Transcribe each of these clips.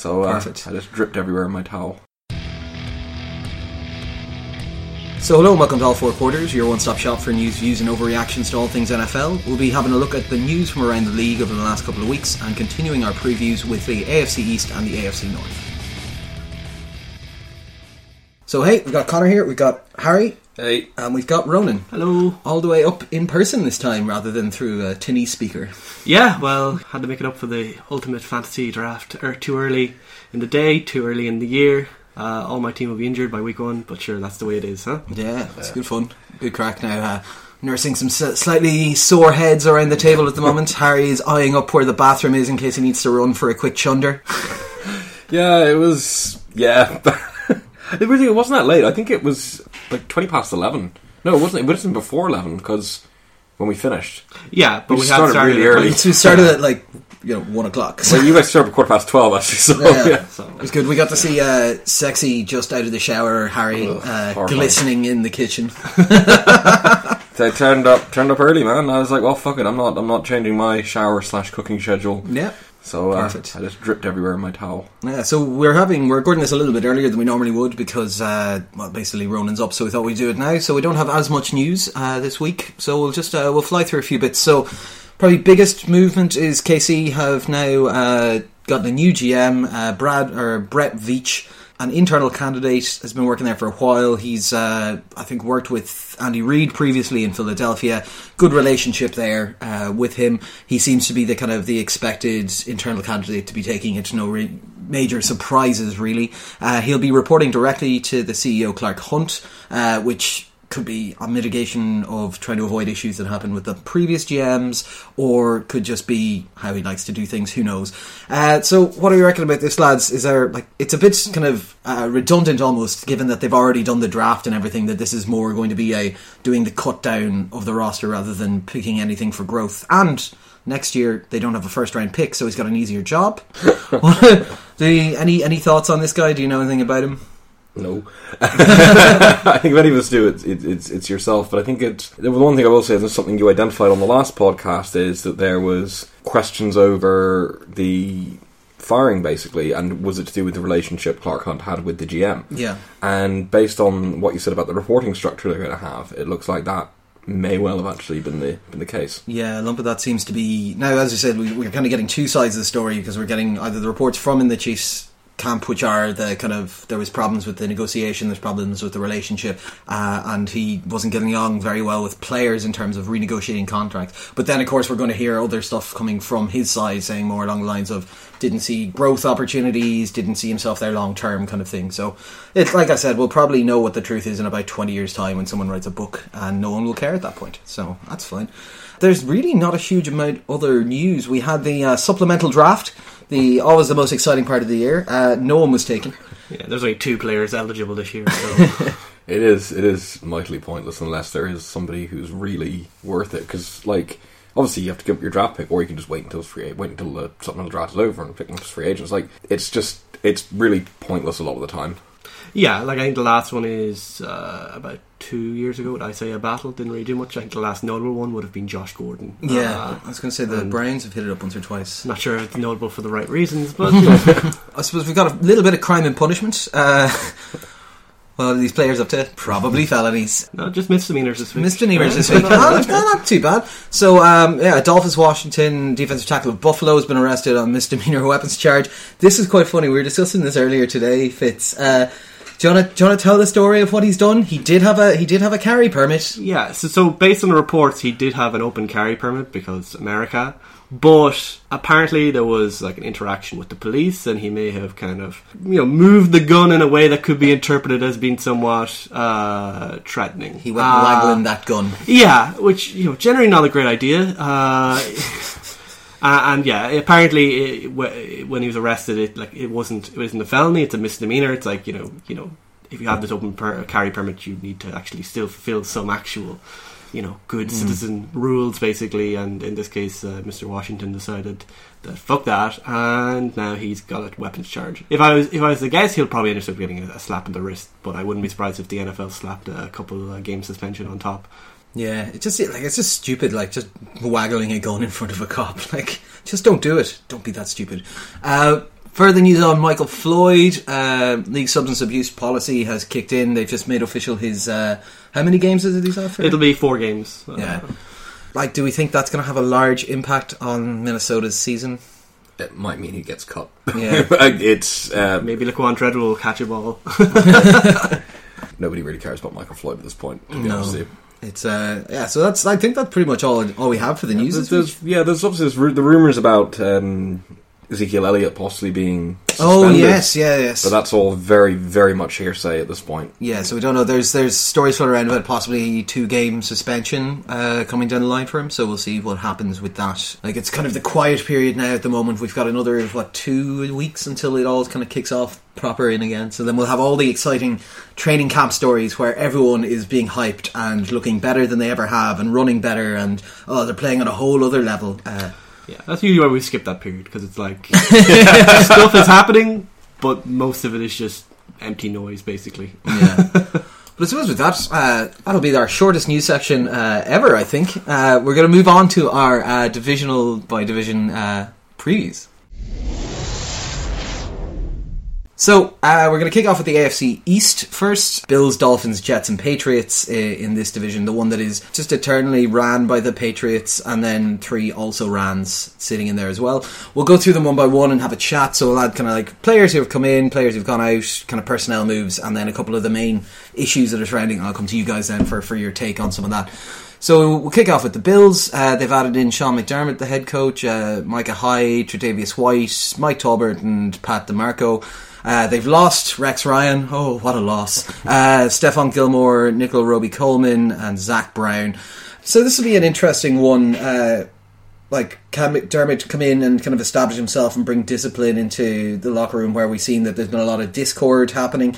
So uh, I just dripped everywhere in my towel. So hello and welcome to All Four Quarters, your one-stop shop for news, views and overreactions to all things NFL. We'll be having a look at the news from around the league over the last couple of weeks and continuing our previews with the AFC East and the AFC North. So hey, we've got Connor here, we've got Harry, Hey, and we've got Ronan. Hello. All the way up in person this time rather than through a tinny speaker. Yeah, well, had to make it up for the ultimate fantasy draft. Or too early in the day, too early in the year. Uh, all my team will be injured by week one, but sure, that's the way it is, huh? Yeah, it's good fun. Good crack now. Uh, nursing some s- slightly sore heads around the table at the moment. Harry is eyeing up where the bathroom is in case he needs to run for a quick chunder. yeah, it was yeah. It really it wasn't that late. I think it was like twenty past eleven. No, it wasn't. It wasn't before eleven because when we finished. Yeah, but We we, started started really early. So we started at like you know one o'clock. So Well, you guys started at quarter past twelve actually. So Yeah. yeah. So, it was good. We got to see uh, sexy just out of the shower Harry Ugh, uh, glistening in the kitchen. So I turned up, turned up early, man. I was like, well, fuck it. I'm not, I'm not changing my shower slash cooking schedule. Yeah. So uh, Perfect. I just dripped everywhere in my towel. Yeah, so we're having we're recording this a little bit earlier than we normally would because uh, well basically Ronan's up, so we thought we'd do it now. So we don't have as much news uh, this week, so we'll just uh, we'll fly through a few bits. So probably biggest movement is KC have now uh, gotten a new GM, uh, Brad or Brett Veach. An internal candidate has been working there for a while. He's, uh, I think, worked with Andy Reid previously in Philadelphia. Good relationship there uh, with him. He seems to be the kind of the expected internal candidate to be taking it no re- major surprises. Really, uh, he'll be reporting directly to the CEO Clark Hunt, uh, which could be a mitigation of trying to avoid issues that happened with the previous GMs, or could just be how he likes to do things. Who knows? Uh, so, what do you reckon about this, lads? Is there like it's a bit kind of uh, redundant almost, given that they've already done the draft and everything. That this is more going to be a doing the cut down of the roster rather than picking anything for growth. And next year they don't have a first round pick, so he's got an easier job. do you, any any thoughts on this guy? Do you know anything about him? No, I think if any of us do, it's it, it's it's yourself. But I think it. The one thing I will say is something you identified on the last podcast is that there was questions over the firing, basically, and was it to do with the relationship Clark Hunt had with the GM? Yeah. And based on what you said about the reporting structure they're going to have, it looks like that may well have actually been the been the case. Yeah, a lump of that seems to be now. As you said, we, we're kind of getting two sides of the story because we're getting either the reports from in the Chiefs camp, which are the kind of there was problems with the negotiation, there's problems with the relationship, uh, and he wasn't getting along very well with players in terms of renegotiating contracts. But then, of course, we're going to hear other stuff coming from his side, saying more along the lines of didn't see growth opportunities, didn't see himself there long term, kind of thing. So it's like I said, we'll probably know what the truth is in about twenty years' time when someone writes a book, and no one will care at that point. So that's fine. There's really not a huge amount other news. We had the uh, supplemental draft, the always the most exciting part of the year. Uh, no one was taken. yeah, there's only two players eligible this year, so It is it is mightily pointless unless there is somebody who's really worth it. Because like obviously you have to give up your draft pick, or you can just wait until it's free wait until the supplemental draft is over and pick them as free agents. Like it's just it's really pointless a lot of the time. Yeah. Like I think the last one is uh, about two years ago. Isaiah Battle didn't really do much. I think the last notable one would have been Josh Gordon. Yeah, Uh, I was going to say the Browns have hit it up once or twice. not sure it's notable for the right reasons, but you know, I suppose we've got a little bit of crime and punishment. Uh, well, these players up to probably felonies. no, just misdemeanors this week. Misdemeanors this week. Not, not too bad. So, um, yeah, Adolphus Washington, defensive tackle of Buffalo, has been arrested on misdemeanor weapons charge. This is quite funny. We were discussing this earlier today, Fitz. Uh, do you want to tell the story of what he's done? He did have a he did have a carry permit. Yeah, so, so based on the reports, he did have an open carry permit because America, but apparently there was like an interaction with the police, and he may have kind of you know moved the gun in a way that could be interpreted as being somewhat uh, threatening. He went Uh, waggling that gun. Yeah, which you know, generally not a great idea. Uh, uh, and yeah, apparently, it, when he was arrested, it like it wasn't it wasn't a felony; it's a misdemeanor. It's like you know, you know, if you have this open per- carry permit, you need to actually still fulfill some actual, you know, good citizen rules, basically. And in this case, uh, Mr. Washington decided that fuck that, and now he's got a weapons charge. If I was if I was to guess, he'll probably end up getting a, a slap in the wrist. But I wouldn't be surprised if the NFL slapped a couple uh, game suspension on top. Yeah, it just like it's just stupid. Like just waggling a gun in front of a cop. Like just don't do it. Don't be that stupid. Uh, Further news on Michael Floyd. Uh, league substance abuse policy has kicked in. They've just made official his. Uh, how many games is it he's out for? It'll be four games. Yeah. Like, do we think that's going to have a large impact on Minnesota's season? It might mean he gets cut. Yeah. it's uh, Maybe Laquan Treadwell will catch a ball. nobody really cares about Michael Floyd at this point. To be No. honest with you. It's uh yeah, so that's I think that's pretty much all all we have for the news. There's, there's- yeah, there's obviously the rumors about um, Ezekiel Elliott possibly being Oh suspended, yes, yeah, yes. but that's all very very much hearsay at this point. yeah, so we don't know. There's there's stories floating around about possibly two game suspension uh, coming down the line for him. So we'll see what happens with that. Like it's kind of the quiet period now at the moment. We've got another what two weeks until it all kind of kicks off proper in again. So then we'll have all the exciting training camp stories where everyone is being hyped and looking better than they ever have and running better and oh they're playing on a whole other level. Uh, Yeah, that's usually why we skip that period because it's like stuff is happening, but most of it is just empty noise, basically. Yeah. But I suppose with that, uh, that'll be our shortest news section uh, ever, I think. Uh, we're going to move on to our uh, divisional by division uh, previews. So, uh, we're going to kick off with the AFC East first. Bills, Dolphins, Jets, and Patriots uh, in this division. The one that is just eternally ran by the Patriots, and then three also rans sitting in there as well. We'll go through them one by one and have a chat. So, we'll add kind of like players who have come in, players who've gone out, kind of personnel moves, and then a couple of the main issues that are surrounding. I'll come to you guys then for, for your take on some of that. So we'll kick off with the Bills. Uh, they've added in Sean McDermott, the head coach, uh, Micah Hyde, Tre'Davious White, Mike Tolbert, and Pat DiMarco. Uh, they've lost Rex Ryan. Oh, what a loss! Uh, Stephon Gilmore, Nickell Robey-Coleman, and Zach Brown. So this will be an interesting one. Uh, like can McDermott come in and kind of establish himself and bring discipline into the locker room where we've seen that there's been a lot of discord happening.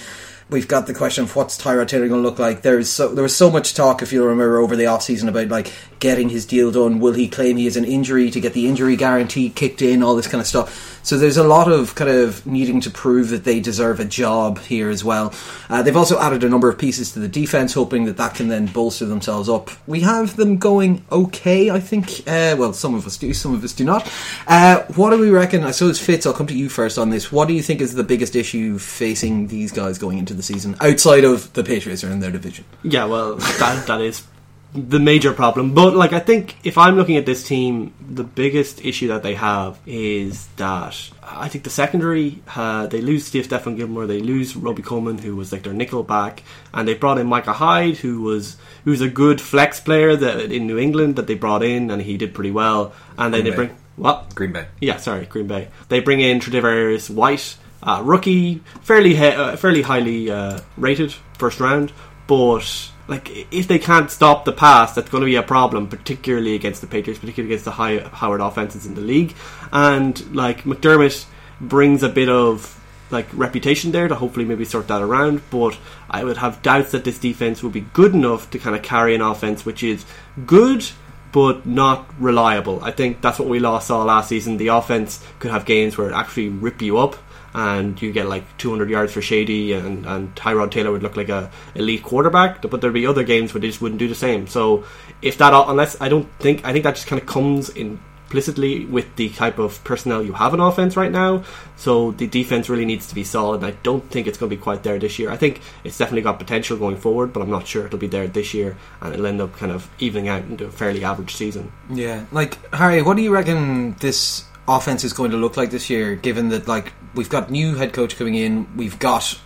We've got the question of what's Tyrod Taylor going to look like. There's so there was so much talk, if you remember, over the off season about like getting his deal done. Will he claim he has an injury to get the injury guarantee kicked in? All this kind of stuff. So there's a lot of kind of needing to prove that they deserve a job here as well. Uh, they've also added a number of pieces to the defense, hoping that that can then bolster themselves up. We have them going okay, I think. Uh, well, some of us do, some of us do not. Uh, what do we reckon? I suppose Fitz. I'll come to you first on this. What do you think is the biggest issue facing these guys going into the season outside of the Patriots are in their division? Yeah, well, that that is the major problem. But like, I think if I'm looking at this team, the biggest issue that they have is that I think the secondary uh, they lose Steve Stephon Gilmore, they lose Robey-Coleman, who was like their nickel back, and they brought in Micah Hyde, who was who's a good flex player that in New England that they brought in, and he did pretty well. And then Green they Bay. bring what Green Bay. yeah, sorry, Green Bay. They bring in Tre'Davious White, uh, rookie, fairly he- uh, fairly highly uh, rated first round, but like if they can't stop the pass, that's going to be a problem, particularly against the Patriots, particularly against the high Howard offenses in the league. And like McDermott brings a bit of like reputation there to hopefully maybe sort that around. But I would have doubts that this defense will be good enough to kind of carry an offense which is good but not reliable. I think that's what we lost saw last season. The offense could have games where it actually rip you up and you get like 200 yards for Shady and, and Tyrod Taylor would look like a elite quarterback, but there'd be other games where they just wouldn't do the same. So if that, unless I don't think, I think that just kind of comes implicitly with the type of personnel you have in offense right now. So the defense really needs to be solid. I don't think it's going to be quite there this year. I think it's definitely got potential going forward, but I'm not sure it'll be there this year, and it'll end up kind of evening out into a fairly average season. Yeah, like Harry, what do you reckon this offense is going to look like this year? Given that like we've got new head coach coming in, we've got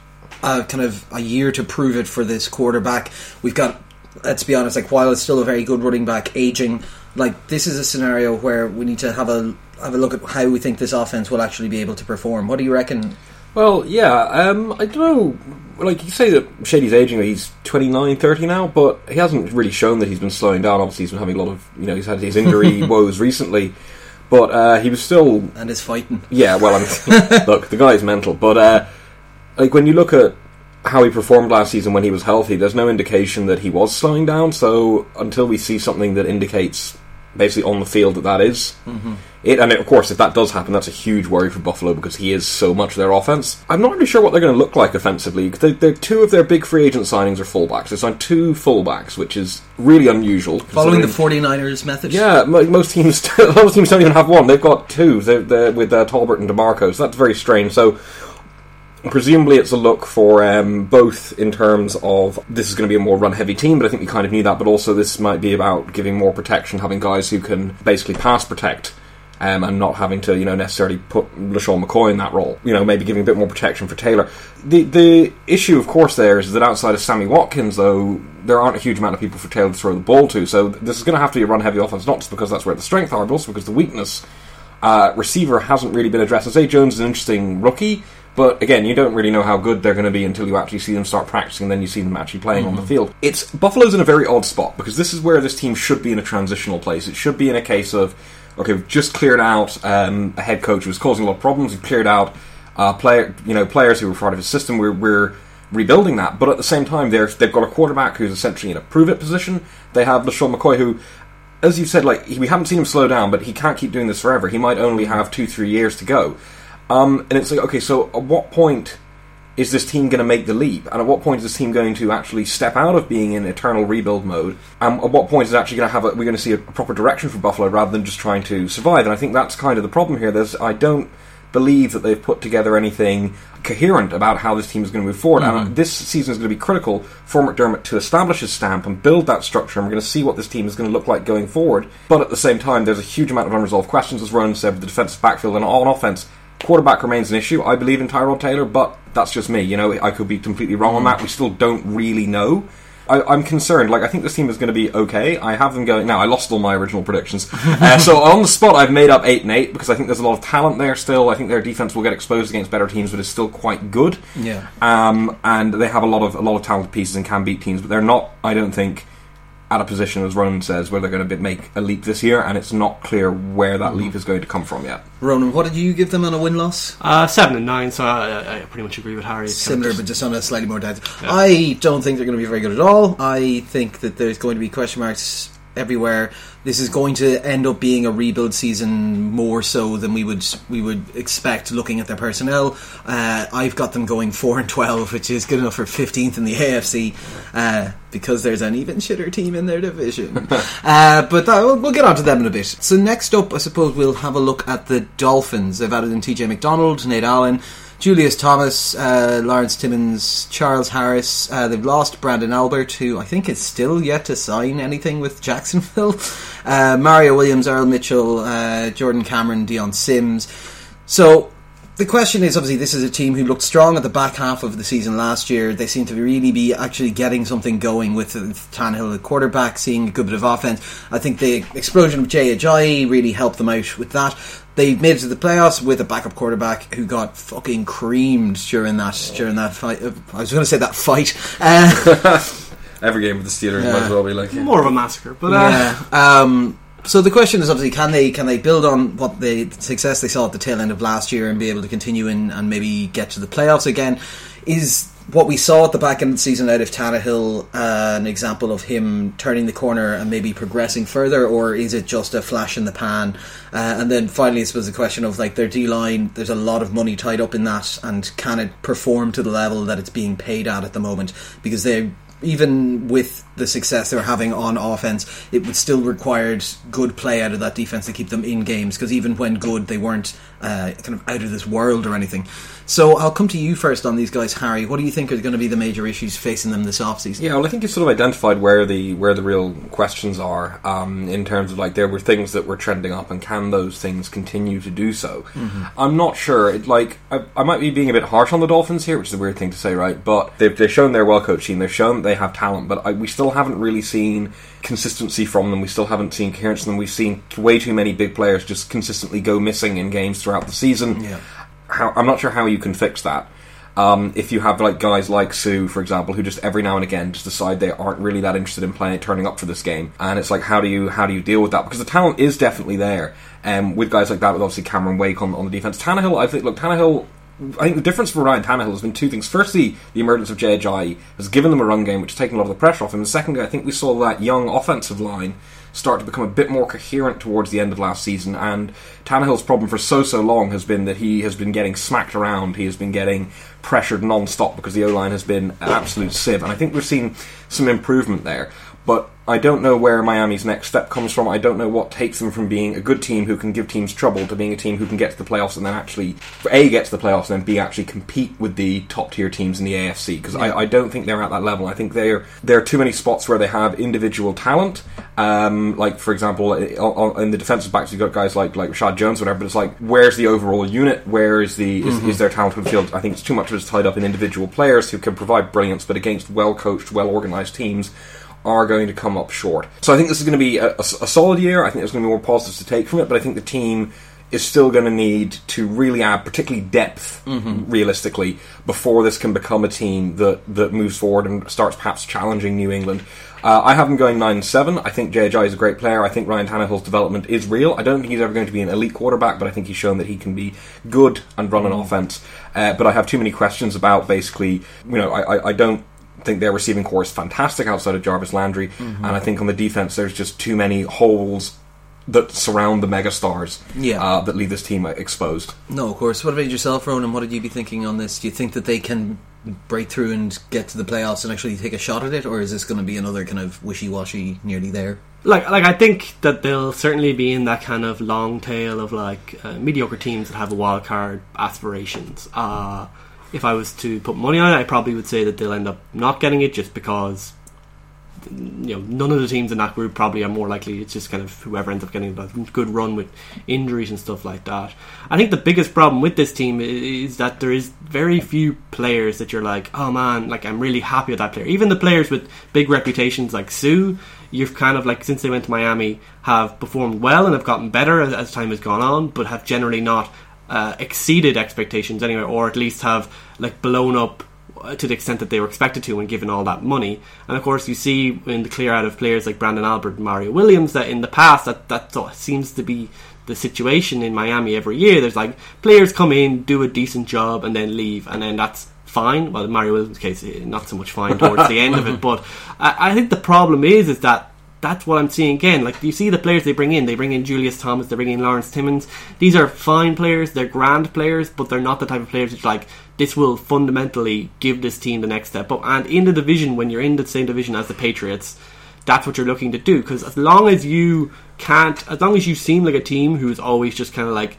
uh, kind of a year to prove it for this quarterback. We've got, let's be honest, like while it's still a very good running back, aging. Like this is a scenario where we need to have a have a look at how we think this offense will actually be able to perform. What do you reckon? Well, yeah, um, I don't know. Like you say that Shady's aging, he's 29, 30 now, but he hasn't really shown that he's been slowing down. Obviously, he's been having a lot of, you know, he's had his injury woes recently, but uh, he was still And is fighting. Yeah, well, I'm, look, the guy's mental, but uh, like when you look at how he performed last season when he was healthy, there's no indication that he was slowing down. So until we see something that indicates basically on the field that that is. It, and of course, if that does happen, that's a huge worry for Buffalo because he is so much their offense. I'm not really sure what they're going to look like offensively. They, they're two of their big free agent signings are fullbacks. They signed two fullbacks, which is really unusual. Following the considering- 49ers method. yeah, most teams, most teams don't even have one. They've got two. They're, they're with uh, Tolbert and DiMarco, so that's very strange. So presumably it's a look for um, both in terms of this is going to be a more run-heavy team, but I think we kind of knew that. But also this might be about giving more protection, having guys who can basically pass protect. Um, and not having to, you know, necessarily put LeSean McCoy in that role. You know, maybe giving a bit more protection for Taylor. The the issue, of course, there is that outside of Sammy Watkins, though, there aren't a huge amount of people for Taylor to throw the ball to. So this is going to have to be a run-heavy offense, not just because that's where the strength are, but also because the weakness uh, receiver hasn't really been addressed. I say Jones is an interesting rookie, but again, you don't really know how good they're going to be until you actually see them start practicing, and then you see them actually playing on the field. It's Buffalo's in a very odd spot because this is where this team should be in a transitional place. It should be in a case of okay, we've just cleared out um, a head coach who was causing a lot of problems. We've cleared out uh, player, you know, players who were part of his system. We're, we're rebuilding that, but at the same time, they're, they've got a quarterback who's essentially in a prove it position. They have LeSean McCoy, who, as you've said, like we haven't seen him slow down, but he can't keep doing this forever. He might only have two, three years to go. Um, and it's like, okay, so at what point is this team going to make the leap? And at what point is this team going to actually step out of being in eternal rebuild mode? And at what point is it actually going to have a, we're going to see a proper direction for Buffalo rather than just trying to survive? And I think that's kind of the problem here. There's I don't believe that they've put together anything coherent about how this team is going to move forward. And mm-hmm. this season is going to be critical for McDermott to establish his stamp and build that structure. And we're going to see what this team is going to look like going forward. But at the same time, there's a huge amount of unresolved questions, as Ronan said, with the defensive backfield and on offense. Quarterback remains an issue. I believe in Tyrod Taylor, but that's just me. You know, I could be completely wrong on that. We still don't really know. I, I'm concerned. Like, I think this team is going to be okay. I have them going now. I lost all my original predictions, uh, so on the spot, I've made up eight and eight because I think there's a lot of talent there still. I think their defense will get exposed against better teams, but it's still quite good. Yeah. Um, and they have a lot of a lot of talented pieces and can beat teams, but they're not. I don't think at a position as Ronan says where they're going to make a leap this year, and it's not clear where that leap is going to come from yet. Ronan, what did you give them on a win loss? Uh, seven and nine, so I, I pretty much agree with Harry. It's kind of Similar, just- but just on a slightly more depth. I don't think they're going to be very good at all. I think that there's going to be question marks everywhere. This is going to end up being a rebuild season more so than we would we would expect looking at their personnel. Uh, I've got them going four and twelve, which is good enough for fifteenth in the AFC uh, because there's an even shitter team in their division. uh, but that, we'll, we'll get on to them in a bit. So next up, I suppose we'll have a look at the Dolphins. They've added in T.J. McDonald, Nate Allen. Julius Thomas, uh, Lawrence Timmons, Charles Harris. Uh, they've lost Branden Albert, who I think is still yet to sign anything with Jacksonville. Uh, Mario Williams, Earl Mitchell, uh, Jordan Cameron, Dion Sims. So the question is obviously this is a team who looked strong at the back half of the season last year. They seem to really be actually getting something going with, Tannehill at quarterback, seeing a good bit of offense. I think the explosion of Jay Ajayi really helped them out with that. They made it to the playoffs with a backup quarterback who got fucking creamed during that during that fight. Uh, I was going to say that fight. Uh, Every game with the Steelers Yeah. might as well be like more of a massacre. But uh, yeah. Um, so the question is obviously can they can they build on what the success they saw at the tail end of last year and be able to continue in and maybe get to the playoffs again? Is what we saw at the back end of the season out of Tannehill uh, an example of him turning the corner and maybe progressing further, or is it just a flash in the pan? Uh, and then finally, I suppose the question of like their D line. There's a lot of money tied up in that, and can it perform to the level that it's being paid at at the moment? Because they even with the success they're having on offense, it would still required good play out of that defense to keep them in games. Because even when good, they weren't uh, kind of out of this world or anything. So I'll come to you first on these guys, Harry. What do you think are going to be the major issues facing them this offseason? Yeah, well, I think you've sort of identified where the where the real questions are um, in terms of like there were things that were trending up, and can those things continue to do so? I'm not sure. It, like I, I might be being a bit harsh on the Dolphins here, which is a weird thing to say, right? But they've, they've shown they're well coached team. They've shown they have talent, but I, we still haven't really seen consistency from them. We still haven't seen coherence from them. We've seen way too many big players just consistently go missing in games throughout the season. Yeah. How, I'm not sure how you can fix that. Um, if you have like guys like Suh, for example, who just every now and again just decide they aren't really that interested in playing, turning up for this game, and it's like how do you how do you deal with that? Because the talent is definitely there, um, with guys like that, with obviously Cameron Wake on, on the defense. Tannehill, I think, look, Tannehill. I think the difference for Ryan Tannehill has been two things. Firstly, the emergence of Ajayi has given them a run game, which has taken a lot of the pressure off him. And secondly, I think we saw that young offensive line start to become a bit more coherent towards the end of last season. And Tannehill's problem for so so long has been that he has been getting smacked around. He has been getting pressured non-stop because the O line has been an absolute sieve. And I think we've seen some improvement there. But I don't know where Miami's next step comes from. I don't know what takes them from being a good team who can give teams trouble to being a team who can get to the playoffs and then actually, A, get to the playoffs and then B, actually compete with the top tier teams in the AFC. Because I, I, don't think they're at that level. I think they're, there are too many spots where they have individual talent. Um, like, for example, in the defensive backs, you've got guys like, like Reshad Jones, whatever, but it's like, where's the overall unit? Where is the, is, mm-hmm. is their talent in the field? I think it's too much of it's tied up in individual players who can provide brilliance, but against well coached, well organized teams are going to come up short. So I think this is going to be a, a, a solid year. I think there's going to be more positives to take from it, but I think the team is still going to need to really add, particularly depth, mm-hmm. realistically, before this can become a team that, that moves forward and starts perhaps challenging New England. Uh, I have them going 9 7. I think JJ is a great player. I think Ryan Tannehill's development is real. I don't think he's ever going to be an elite quarterback, but I think he's shown that he can be good and run an mm. offense. Uh, but I have too many questions about basically, you know, I, I, I don't think their receiving corps is fantastic outside of Jarvis Landry, mm-hmm. and I think on the defense there's just too many holes that surround the megastars yeah. Uh, that leave this team exposed. No, of course. What about yourself, Ronan? What did you be thinking on this? Do you think that they can break through and get to the playoffs and actually take a shot at it, or is this going to be another kind of wishy-washy, nearly there? Like, like I think that they'll certainly be in that kind of long tail of like uh, mediocre teams that have a wild card aspirations. Uh, if I was to put money on it, I probably would say that they'll end up not getting it just because you know none of the teams in that group probably are more likely. It's just kind of whoever ends up getting a good run with injuries and stuff like that. I think the biggest problem with this team is that there is very few players that you're like, oh man, like I'm really happy with that player. Even the players with big reputations like Suh, you've kind of like since they went to Miami have performed well and have gotten better as, as time has gone on, but have generally not uh, exceeded expectations anyway, or at least have like blown up uh, to the extent that they were expected to when given all that money. And of course, you see in the clear out of players like Branden Albert and Mario Williams that in the past that that seems to be the situation in Miami every year. There's like players come in, do a decent job, and then leave, and then that's fine. Well, in Mario Williams' case, eh, not so much fine towards the end of it. But I, I think the problem is is that that's what I'm seeing again. Like you see the players they bring in. They bring in Julius Thomas. They bring in Lawrence Timmons. These are fine players. They're grand players, but they're not the type of players which like this will fundamentally give this team the next step up. And in the division, when you're in the same division as the Patriots, that's what you're looking to do. Because as long as you can't, as long as you seem like a team who's always just kind of like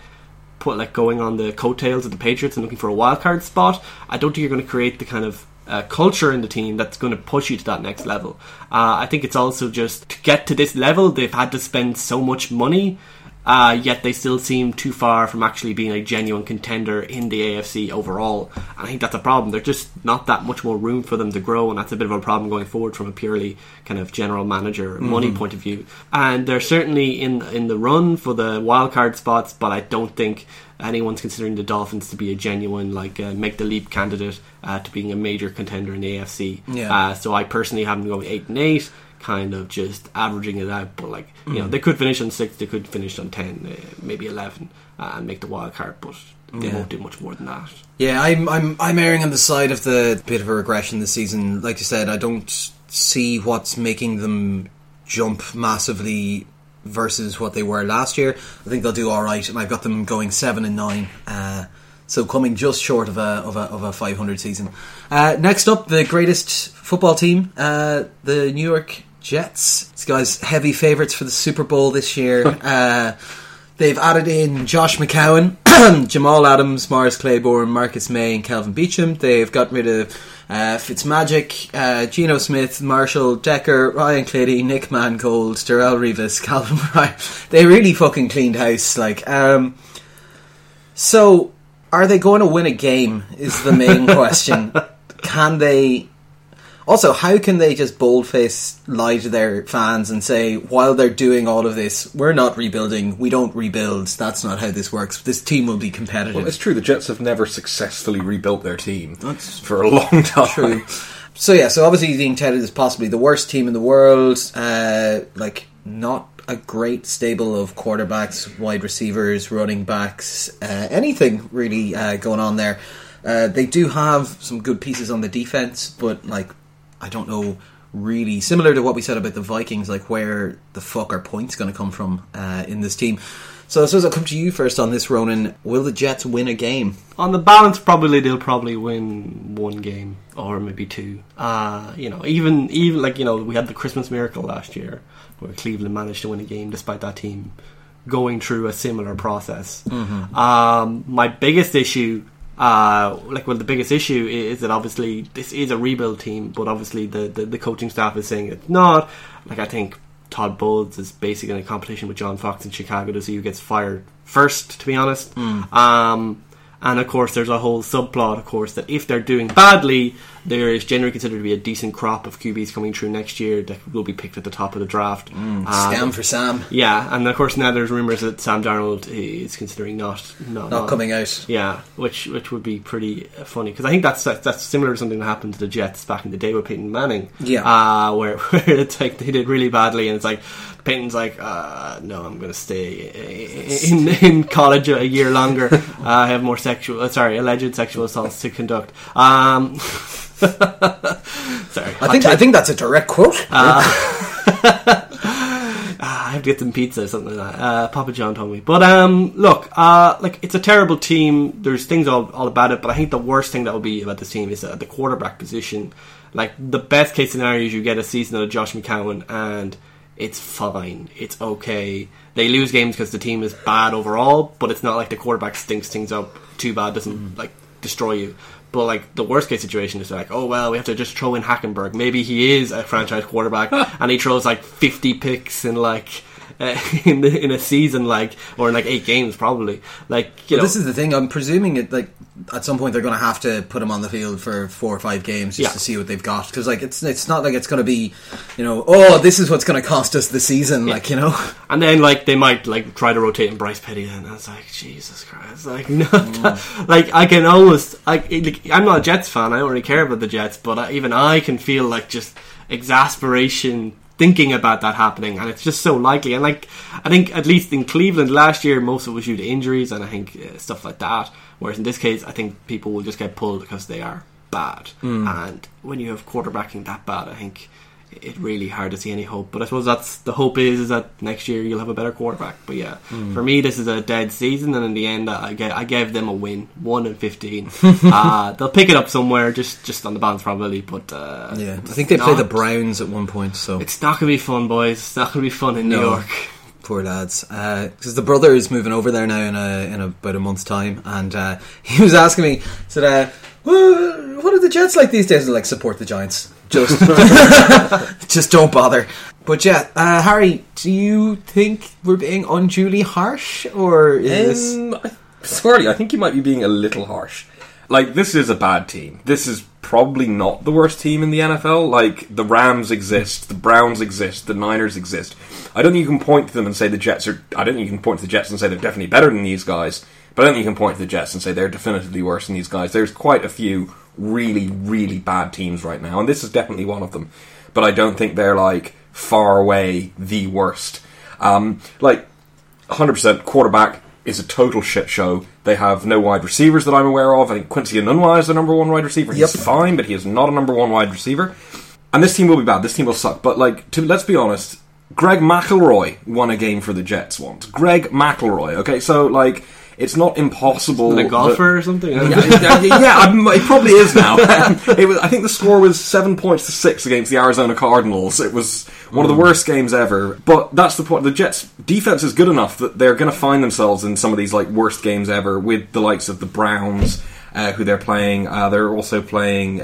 put like going on the coattails of the Patriots and looking for a wild card spot, I don't think you're going to create the kind of uh, culture in the team that's going to push you to that next level. Uh, I think it's also just to get to this level, they've had to spend so much money. Uh, yet they still seem too far from actually being a genuine contender in the AFC overall. And I think that's a problem. There's just not that much more room for them to grow, and that's a bit of a problem going forward from a purely kind of general manager mm-hmm. money point of view. And they're certainly in in the run for the wild card spots, but I don't think anyone's considering the Dolphins to be a genuine like uh, make the leap candidate uh, to being a major contender in the AFC. Yeah. Uh, so I personally have them going eight and eight, kind of just averaging it out. But like you mm. know, they could finish on six, they could finish on ten, uh, maybe eleven, uh, and make the wild card, but. They yeah. won't do much more than that. Yeah, I'm I'm I'm erring on the side of the bit of a regression this season. Like you said, I don't see what's making them jump massively versus what they were last year. I think they'll do all right, and I've got them going seven and nine. Uh, so coming just short of a of a, of a 500 season. Uh, next up, the greatest football team, uh, the New York Jets. These guys heavy favourites for the Super Bowl this year. uh, they've added in Josh McCown, Jamal Adams, Morris Claiborne, Marcus Maye, and Kelvin Beachum. They've got rid of uh, Fitzmagic, uh, Geno Smith, Marshall Decker, Ryan Clady, Nick Mangold, Darrelle Revis, Calvin Ryan. They really fucking cleaned house. Like, um, so are they going to win a game? Is the main question. Can they also, how can they just boldface lie to their fans and say, while they're doing all of this, we're not rebuilding, we don't rebuild, that's not how this works, this team will be competitive? Well, it's true, the Jets have never successfully rebuilt their team that's for a long time. True. So, yeah, so obviously the touted as possibly the worst team in the world, uh, like, not a great stable of quarterbacks, wide receivers, running backs, uh, anything really uh, going on there. Uh, they do have some good pieces on the defense, but like I don't know really similar to what we said about the Vikings, like where the fuck are points going to come from uh, in this team. So I suppose I'll come to you first on this, Ronan. Will the Jets win a game? On the balance, probably they'll probably win one game or maybe two. Uh, you know, even even like you know, we had the Christmas miracle last year where Cleveland managed to win a game despite that team going through a similar process. Um, my biggest issue, uh, like, well, the biggest issue is that obviously this is a rebuild team, but obviously the, the, the coaching staff is saying it's not. Like, I think Todd Bowles is basically in a competition with John Fox in Chicago to see who gets fired first, to be honest. Um, and of course, there's a whole subplot, of course, that if they're doing badly, there is generally considered to be a decent crop of QBs coming through next year that will be picked at the top of the draft. Uh, Scam for Sam. yeah, and of course now there's rumours that Sam Darnold is considering not not, Not coming out. Yeah, which which would be pretty funny because I think that's that's that's similar to something that happened to the Jets back in the day with Peyton Manning. Yeah. uh, where where it's like they did really badly, and it's like Peyton's like, uh, no, I'm going to stay in in college a year longer. uh, I have more sexual, uh, sorry, alleged sexual assaults to conduct. Um, sorry, I think I think that's a direct quote. Ah, I have to get some pizza or something like that. Uh, Papa John told me. But um, look, uh, like it's a terrible team. There's things all, all about it, but I think the worst thing that will be about this team is at the quarterback position. Like the best case scenario is you get a season of Josh McCown and it's fine. It's okay. They lose games because the team is bad overall, but it's not like the quarterback stinks things up too bad, doesn't like destroy you. But like the worst case situation is like, oh well, we have to just throw in Hackenberg. Maybe he is a franchise quarterback, and he throws like fifty picks in like uh, in the, in a season, like or in like eight games probably. Like you know, this is the thing. I'm presuming it like at some point they're going to have to put him on the field for four or five games just Yeah. to see what they've got because like it's it's not like it's going to be you know oh this is what's going to cost us the season like you know And then like they might like try to rotate in Bryce Petty. Then I was like, Jesus Christ! Like no, like I can almost I like I'm not a Jets fan. I don't really care about the Jets, but I, even I can feel like just exasperation thinking about that happening, and it's just so likely. And like I think at least in Cleveland last year, most of it was due to injuries, and I think uh, stuff like that. Whereas in this case, I think people will just get pulled because they are bad. And when you have quarterbacking that bad, I think it's really hard to see any hope. But I suppose that's the hope is, is that next year you'll have a better quarterback. But yeah, for me, this is a dead season, and in the end, I gave, I gave them a win, one and fifteen. uh, they'll pick it up somewhere, just just on the balance probably. But uh, yeah I think they play the Browns at one point so It's not gonna be fun, boys. It's not gonna be fun in New York. poor lads because the brother is moving over there now in a, in about a month's time and uh, he was asking me said uh, what are the Jets like these days They're like support the Giants just just don't bother but yeah uh, Harry do you think we're being unduly harsh or is this Um, I, sorry, I think you might be being a little harsh. Like, this is a bad team. This is probably not the worst team in the NFL. Like, the Rams exist, the Browns exist, the Niners exist. I don't think you can point to them and say the Jets are. I don't think you can point to the Jets and say they're definitely better than these guys. But I don't think you can point to the Jets and say they're definitively worse than these guys. There's quite a few really, really bad teams right now, and this is definitely one of them. But I don't think they're like far away the worst. Um, like 100% quarterback is a total shit show. They have no wide receivers that I'm aware of. I think Quincy Enunwa is the number one wide receiver. He's Yep. fine, but he is not a number one wide receiver. And this team will be bad. This team will suck. But like, to, let's be honest. Greg McElroy won a game for the Jets once. Greg McElroy. Okay, so like, it's not impossible. A that- golfer or something. yeah, yeah, it probably is now. it was, I think the score was seven points to six against the Arizona Cardinals. It was one of the worst games ever. But that's the point. The Jets' defense is good enough that they're going to find themselves in some of these like worst games ever with the likes of the Browns. Uh, who they're playing? Uh, they're also playing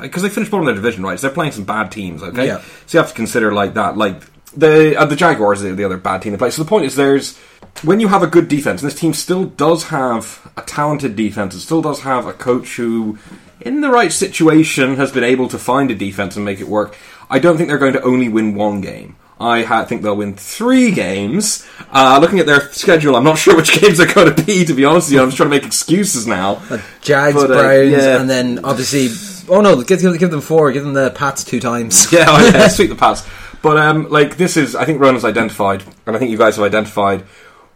because they finished bottom of their division, right? So they're playing some bad teams. Okay, Yeah. so you have to consider like that. Like the uh, the Jaguars are the other bad team to play. So the point is, there's when you have a good defense, and this team still does have a talented defense. It still does have a coach who, in the right situation, has been able to find a defense and make it work. I don't think they're going to only win one game. I ha- think they'll win three games. Uh, looking at their schedule, I'm not sure which games they're going to be. To be honest with you, I'm just trying to make excuses now. Jags, But, uh, Browns, yeah. and then obviously. Oh no! Give, give them four. Give them the Pats two times. yeah, oh, yeah, sweep the pass. But um, like this is, I think Ronan's identified, and I think you guys have identified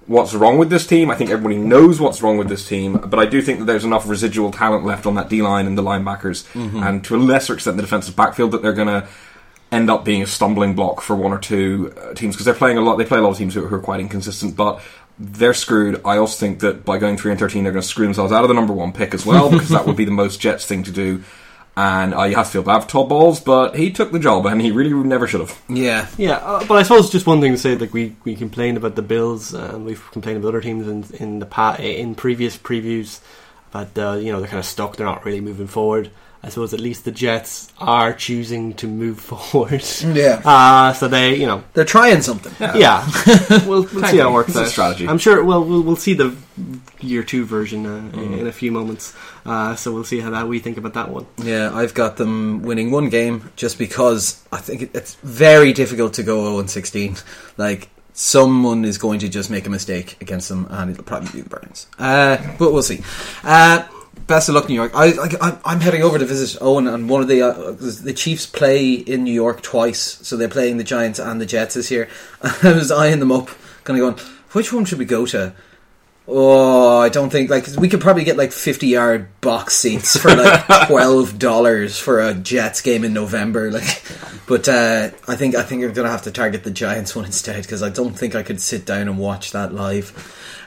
what's wrong with this team. I think everybody knows what's wrong with this team, but I do think that there's enough residual talent left on that D line and the linebackers, and to a lesser extent the defensive backfield that they're going to end up being a stumbling block for one or two uh, teams because they're playing a lot. They play a lot of teams who, who are quite inconsistent, but they're screwed. I also think that by going three and thirteen, they're going to screw themselves out of the number one pick as well because that would be the most Jets thing to do. And uh, you have to feel bad for Todd Bowles, but he took the job and he really never should have. Yeah. Yeah, uh, but I suppose just one thing to say, like we, we complained about the Bills, and we've complained about other teams in in the pa- in previous previews, but uh, you know they're kind of stuck. They're not really moving forward. I suppose at least the Jets are choosing to move forward. Yeah. Uh, so they, you know, They're trying something. yeah, we'll, we'll see how it works It's a out. strategy. I'm sure. Well, we'll we'll see the year two version uh, Mm-hmm. in, in a few moments. Uh, so we'll see how that we think about that one. Yeah, I've got them winning one game just because I think it's very difficult to go 0 16. Like, someone is going to just make a mistake against them, and it'll probably be the Browns. Uh, but we'll see. Best of luck, New York. I, I, I'm- I'm heading over to visit Owen, and one of the uh, the Chiefs play in New York twice, so they're playing the Giants and the Jets this year. I was eyeing them up, kind of going, which one should we go to? Oh, I don't think like we could probably get like fifty yard box seats for like twelve dollars for a Jets game in November. Like, but uh, I think I think I'm gonna have to target the Giants one instead because I don't think I could sit down and watch that live.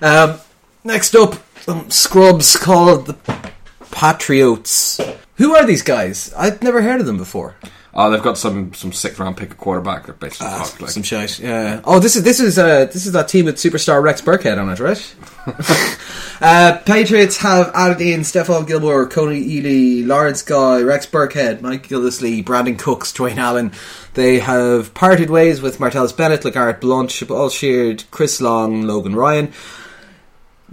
Um, next up, some scrubs called the Patriots. Who are these guys? I've never heard of them before. Uh, they've got some some sixth round pick at quarterback. They're basically Ah, fucked, like. some shite. Yeah. Oh, this is this is uh this is that team with superstar Rex Burkhead on it, right? uh, Patriots have added in Stephon Gilmore, Kony Ealy, Lawrence Guy, Rex Burkhead, Mike Gillislee, Brandin Cooks, Dwayne Allen. They have parted ways with Martellus Bennett, LeGarrette Blunt, Jabaal Sheard, Chris Long, Logan Ryan.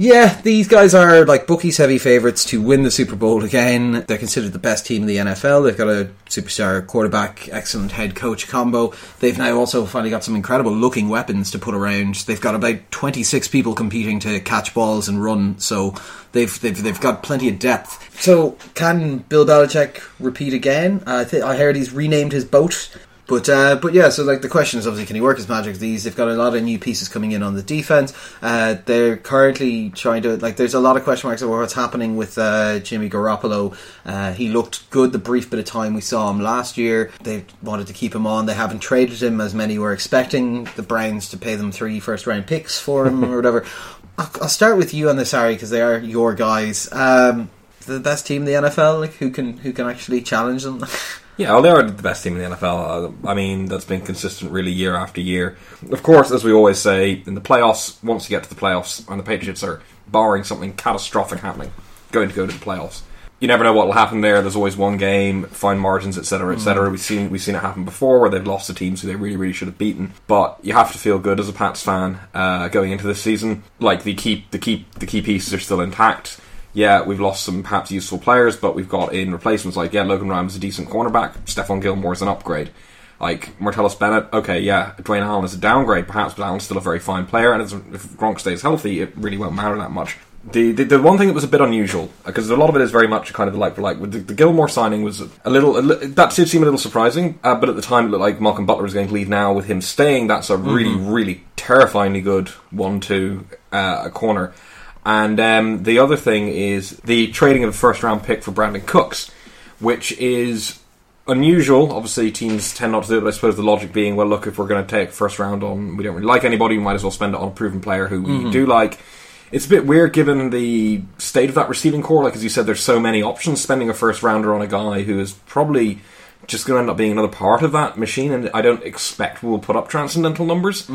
Yeah, these guys are like bookies heavy favourites to win the Super Bowl again. They're considered the best team in the NFL. They've got a superstar quarterback, excellent head coach combo. They've now also finally got some incredible looking weapons to put around. They've got about 26 people competing to catch balls and run, so they've they've, they've got plenty of depth. So, can Bill Belichick repeat again? I th- I heard he's renamed his boat. But uh, but yeah, so like the question is obviously can he work his magic? These they've got a lot of new pieces coming in on the defense. Uh, they're currently trying to like. There's a lot of question marks over what's happening with uh, Jimmy Garoppolo. Uh, he looked good the brief bit of time we saw him last year. They wanted to keep him on. They haven't traded him as many were expecting. The Browns to pay them three first round picks for him or whatever. I'll, I'll start with you on this, Harry, because they are your guys. Um, the best team in the NFL, like who can who can actually challenge them? Yeah, well, they are the best team in the NFL. Uh, I mean, that's been consistent really year after year. Of course, as we always say, in the playoffs, once you get to the playoffs, and the Patriots are, barring something catastrophic happening, going to go to the playoffs. You never know what will happen there. There's always one game, fine margins, etc., etc. We've seen we've seen it happen before, where they've lost to teams who they really, really should have beaten. But you have to feel good as a Pats fan uh, going into this season. Like the key, the key, the key pieces are still intact yeah, we've lost some perhaps useful players, but we've got in replacements like, yeah, Logan Ryan is a decent cornerback, Stephon Gilmore is an upgrade. Like, Martellus Bennett, okay, yeah, Dwayne Allen is a downgrade, perhaps, but Allen's still a very fine player, and if Gronk stays healthy, it really won't matter that much. The, the, the one thing that was a bit unusual, because a lot of it is very much kind of like for like, the, the Gilmore signing was a little, a li- that did seem a little surprising, uh, but at the time it looked like Malcolm Butler was going to leave now. With him staying, that's a really, really terrifyingly good 1 2 uh, corner. And um, the other thing is the trading of a first round pick for Brandin Cooks, which is unusual. Obviously, teams tend not to do it, but I suppose the logic being, well, look, if we're going to take first round on, we don't really like anybody, we might as well spend it on a proven player who we do like. It's a bit weird given the state of that receiving corps. Like, as you said, there's so many options. Spending a first rounder on a guy who is probably just going to end up being another part of that machine, and I don't expect we'll put up transcendental numbers.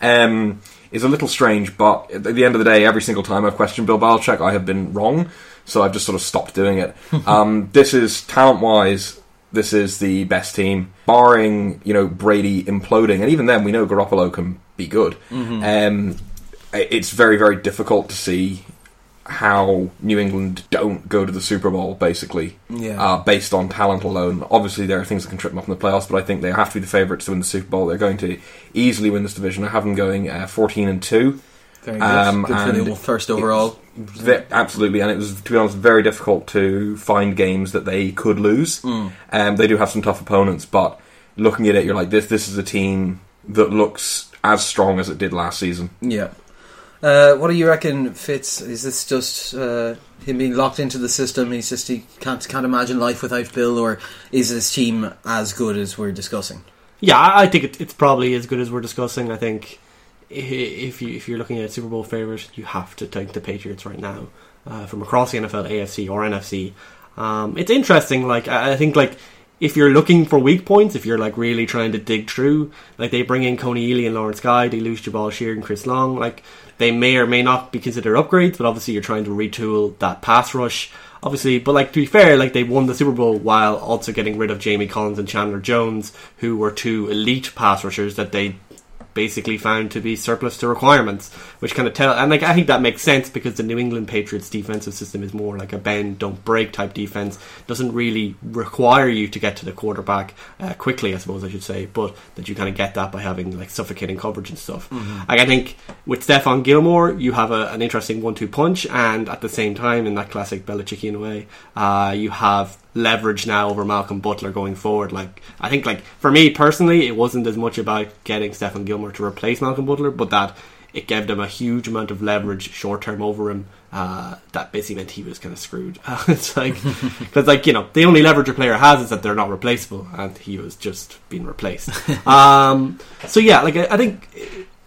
Um, is a little strange, but at the end of the day, every single time I've questioned Bill Belichick, I have been wrong. So I've just sort of stopped doing it. um, this is talent wise, this is the best team, barring you know Brady imploding, and even then, we know Garoppolo can be good. Um, it's very very difficult to see how New England don't go to the Super Bowl, basically, Yeah. uh, based on talent alone. Obviously, there are things that can trip them up in the playoffs, but I think they have to be the favourites to win the Super Bowl. They're going to easily win this division. I have them going uh, fourteen and two. Very good. Um, good for and first overall. Ve- absolutely, and it was to be honest very difficult to find games that they could lose. Um, they do have some tough opponents, but looking at it, you're like this. This is a team that looks as strong as it did last season. Yeah. Uh, what do you reckon, Fitz? Is this just uh, him being locked into the system? He's just he can't can't imagine life without Bill, or is his team as good as we're discussing? yeah, I think it, it's probably as good as we're discussing. I think if you if you're looking at Super Bowl favorites, you have to take the Patriots right now uh, from across the NFL, AFC or NFC. Um, it's interesting. Like I think like if you're looking for weak points, if you're like really trying to dig through, like they bring in Kony Ealy and Lawrence Guy, they lose Jabaal Shear and Chris Long. Like they may or may not be considered upgrades, but obviously you're trying to retool that pass rush. Obviously, but like to be fair, like they won the Super Bowl while also getting rid of Jamie Collins and Chandler Jones, who were two elite pass rushers that they basically found to be surplus to requirements, which kind of tell. And like I think that makes sense because the New England Patriots defensive system is more like a bend don't break type defense. Doesn't really require you to get to the quarterback uh, quickly, I suppose I should say, but that you kind of get that by having like suffocating coverage and stuff. Like I think with Stephon Gilmore, you have a, an interesting one-two punch, and at the same time, in that classic Belichickian way, uh, you have leverage now over Malcolm Butler going forward. Like I think, like for me personally, it wasn't as much about getting Stephon Gilmore to replace Malcolm Butler, but that it gave them a huge amount of leverage short term over him. Uh, that basically meant he was kind of screwed. it's like because, like you know, the only leverage a player has is that they're not replaceable, and he was just being replaced. um, so yeah, like I, I think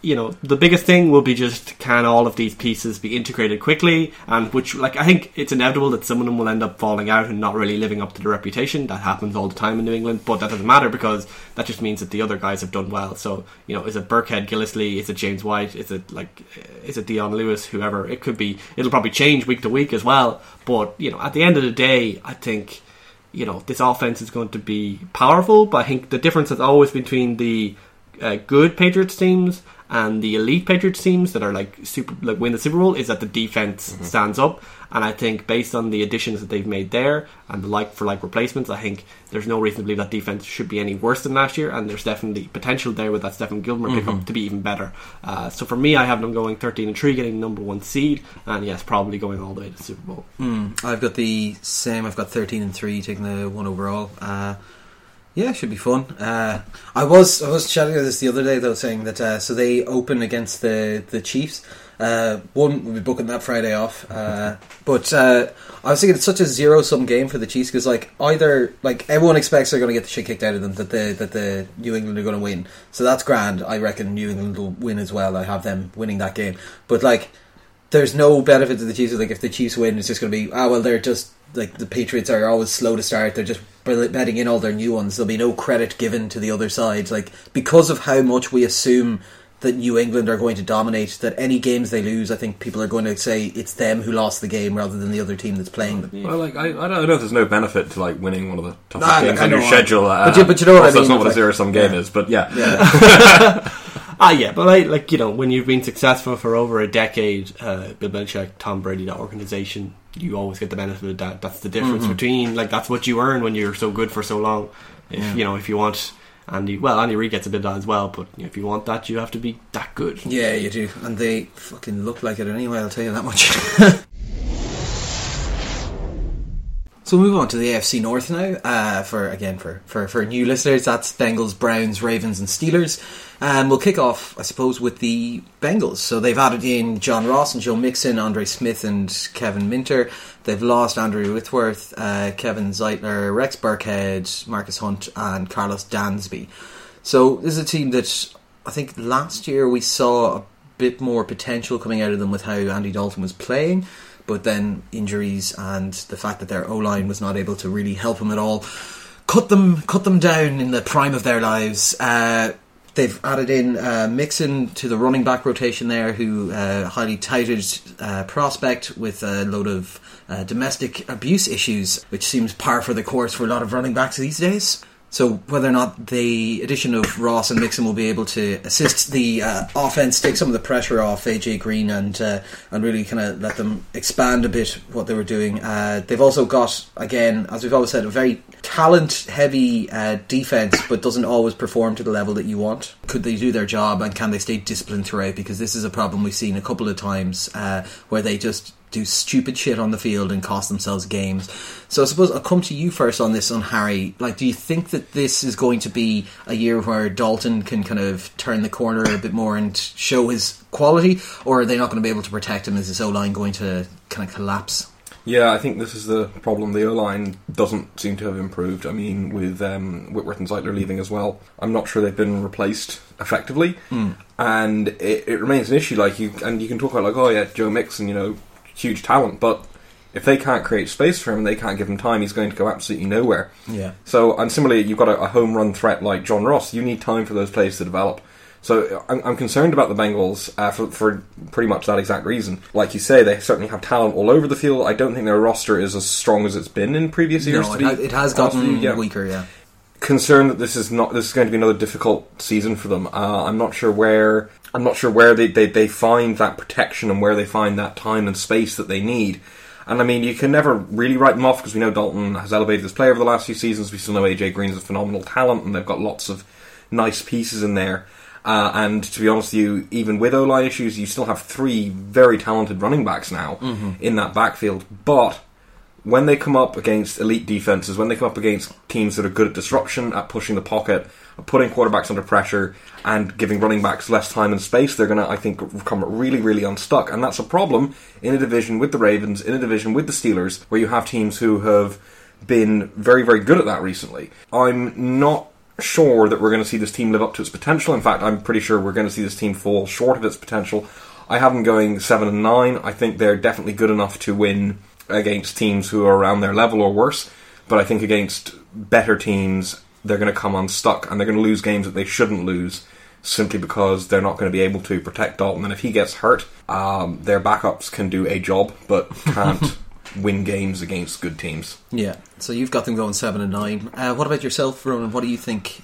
you know the biggest thing will be just can all of these pieces be integrated quickly and which like i think it's inevitable that some of them will end up falling out and not really living up to the reputation. That happens all the time in new england but that doesn't matter because that just means that the other guys have done well. So you know is it burkhead Gillislee? Is it james white? Is it like is it dion lewis? Whoever. It could be it'll probably change week to week as well. But you know at the end of the day i think you know this offense is going to be powerful but i think the difference has always between the uh, good Patriots teams and the elite Patriots teams that are like super like win the Super Bowl is that the defense stands up. And I think based on the additions that they've made there and the like for like replacements, I think there's no reason to believe that defense should be any worse than last year. And there's definitely potential there with that Stephon Gilmore pickup to be even better. Uh, so for me, I have them going 13 and three, getting number one seed, and yes, probably going all the way to the Super Bowl. I've got the same. I've got thirteen and three, taking the one overall. Uh, yeah, should be fun. Uh, I was I was chatting about this the other day though, saying that uh, so they open against the the Chiefs. Uh, one will be booking that Friday off, uh, but uh, I was thinking it's such a zero sum game for the Chiefs because like either like everyone expects they're going to get the shit kicked out of them that the that the New England are going to win, so that's grand. I reckon New England will win as well. I have them winning that game, but like there's no benefit to the Chiefs. Like if the Chiefs win, it's just going to be ah well they're just like the Patriots are always slow to start. They're just betting in all their new ones. There'll be no credit given to the other side. Like because of how much we assume that New England are going to dominate, that any games they lose, I think people are going to say it's them who lost the game rather than the other team that's playing them. Well, like I, I don't know if there's no benefit to like winning one of the toughest Nah, games I on your schedule. Uh, But you- but you know what I also, That's not what a zero sum game yeah. is, but yeah. Yeah. Ah, yeah, but like, like you know, when you've been successful for over a decade, uh, Bill Belichick, Tom Brady, that organization, you always get the benefit of that. That's the difference Mm-hmm. between like that's what you earn when you're so good for so long. If you know, if you want Andy, well, Andy Reid gets a bit of that as well, but you know, if you want that, you have to be that good. yeah, you do, and they fucking look like it anyway. I'll tell you that much. So we'll move on to the AFC North now. Uh, for again, for, for for new listeners, that's Bengals, Browns, Ravens, and Steelers. And we'll kick off, I suppose, with the Bengals. So they've added in John Ross and Joe Mixon, Andre Smith, and Kevin Minter. They've lost Andrew Whitworth, uh, Kevin Zeitler, Rex Burkhead, Margus Hunt, and Karlos Dansby. So this is a team that I think last year we saw a bit more potential coming out of them with how Andy Dalton was playing, but then injuries and the fact that their O line was not able to really help them at all cut them cut them down in the prime of their lives. Uh, they've added in uh, Mixon to the running back rotation there, who uh, highly touted uh, prospect with a load of uh, domestic abuse issues, which seems par for the course for a lot of running backs these days. So whether or not the addition of Ross and Mixon will be able to assist the uh, offense, take some of the pressure off AJ Green, and uh, and really kind of let them expand a bit what they were doing. Uh, they've also got again, as we've always said, a very talent-heavy uh, defense, but doesn't always perform to the level that you want. Could they do their job, and can they stay disciplined throughout? Because this is a problem we've seen a couple of times uh, where they just do stupid shit on the field and cost themselves games. So I suppose I'll come to you first on this, on Harry. Like, do you think that this is going to be a year where Dalton can kind of turn the corner a bit more and show his quality, or are they not going to be able to protect him? Is his O line going to kind of collapse? Yeah, I think this is the problem. The O line doesn't seem to have improved. I mean, with um, Whitworth and Zeitler leaving as well, I'm not sure they've been replaced effectively, and it, it remains an issue. Like you, and you can talk about like, oh yeah, Joe Mixon, you know, huge talent, but if they can't create space for him and they can't give him time, he's going to go absolutely nowhere. Yeah. So, and similarly, you've got a, a home run threat like John Ross. You need time for those plays to develop. So, I'm, I'm concerned about the Bengals uh, for, for pretty much that exact reason. Like you say, they certainly have talent all over the field. I don't think their roster is as strong as it's been in previous years. No, to it, be ha- it has gotten yeah. weaker. Yeah. Concerned that this is not this is going to be another difficult season for them. Uh, I'm not sure where I'm not sure where they, they, they find that protection and where they find that time and space that they need. And I mean, you can never really write them off because we know Dalton has elevated his play over the last few seasons. We still know AJ Green's a phenomenal talent, and they've got lots of nice pieces in there. Uh, and to be honest with you, even with O line issues, you still have three very talented running backs now in that backfield. But when they come up against elite defenses, when they come up against teams that are good at disruption, at pushing the pocket, putting quarterbacks under pressure, and giving running backs less time and space, they're going to, I think, come really, really unstuck. And that's a problem in a division with the Ravens, in a division with the Steelers, where you have teams who have been very, very good at that recently. I'm not sure that we're going to see this team live up to its potential. In fact, I'm pretty sure we're going to see this team fall short of its potential. I have them going seven and nine. I think they're definitely good enough to win against teams who are around their level or worse. But I think against better teams, they're going to come unstuck and they're going to lose games that they shouldn't lose simply because they're not going to be able to protect Dalton. And if he gets hurt, um, their backups can do a job but can't win games against good teams. Yeah. So you've got them going seven and nine. Uh, what about yourself, Ronan? What do you think?